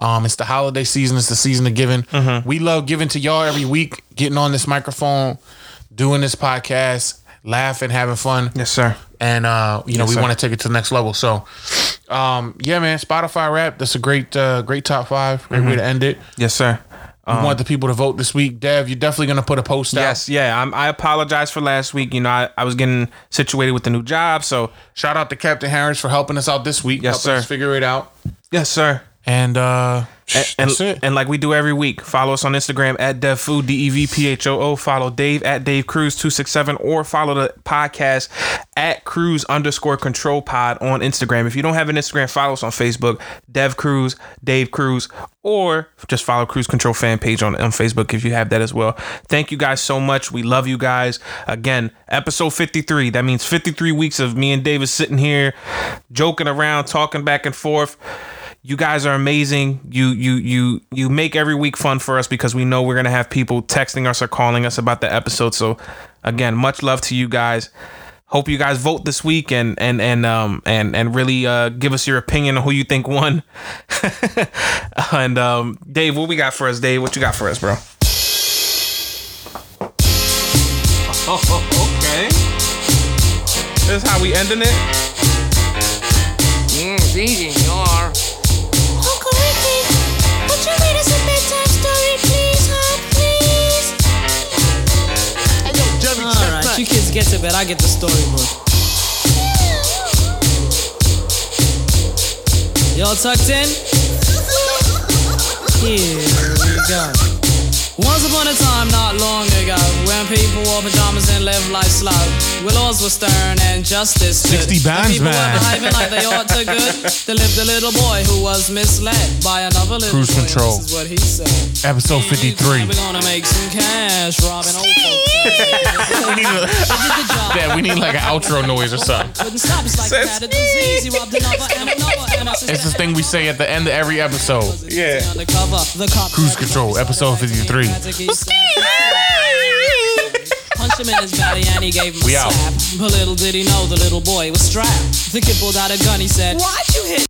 Um, it's the holiday season. It's the season of giving. Mm-hmm. We love giving to y'all every week. Getting on this microphone, doing this podcast, laughing, having fun. Yes, sir. And uh, you know, Yes, we want to take it to the next level. So, um, yeah, man, Spotify rap. That's a great, uh, great top five. Great way Mhm. to end it. yes, sir. We Um, want the people to vote this week. Dev, you're definitely gonna put a post out. Yes, yeah. I'm, I apologize for last week. You know, I, I was getting situated with the new job, so Shout out to Captain Harris for helping us out this week. Yes, sir. figure it out. yes, sir. And uh, And, and, it. and like we do every week, follow us on Instagram at DevPhoo, D E V P H O O. Follow Dave at Dave Cruz two six seven, or follow the podcast at Cruz underscore Control Pod on Instagram. If you don't have an Instagram, follow us on Facebook, Dev Cruz, Dave Cruz, or just follow Cruise Control fan page on on Facebook if you have that as well. Thank you guys so much. We love you guys. Again, episode fifty three. That means fifty three weeks of me and David sitting here, joking around, talking back and forth you guys are amazing. You you you you make every week fun for us because we know we're gonna have people texting us or calling us about the episode. So again, much love to you guys. Hope you guys vote this week and and and um and and really uh give us your opinion on who you think won. and um Dave, what we got for us, Dave? What you got for us, bro? okay. This is how we ending it. It's easy, you are. You kids get to bed. I get the storyboard. Y'all tucked in? Here we go. Once upon a time, not long ago, when people wore pajamas and lived life slow, where laws were stern and justice stood. 60 bands, people man. were behaving like they ought to good. There lived a little boy who was misled by another little Cruise boy. Control. This is what he said. Episode 53. We're gonna make some cash, robbing old folks. we need a, yeah, we need like an outro noise or something. Couldn't stop, it's like he a disease. He robbed another and another and It's this thing we say at the end of every episode. Yeah. Undercover, the cop Cruise Control, episode 53. Punched him in his belly and he gave him We a out. slap. But little did he know the little boy was strapped. The kid pulled out a gun, he said, Why'd you hit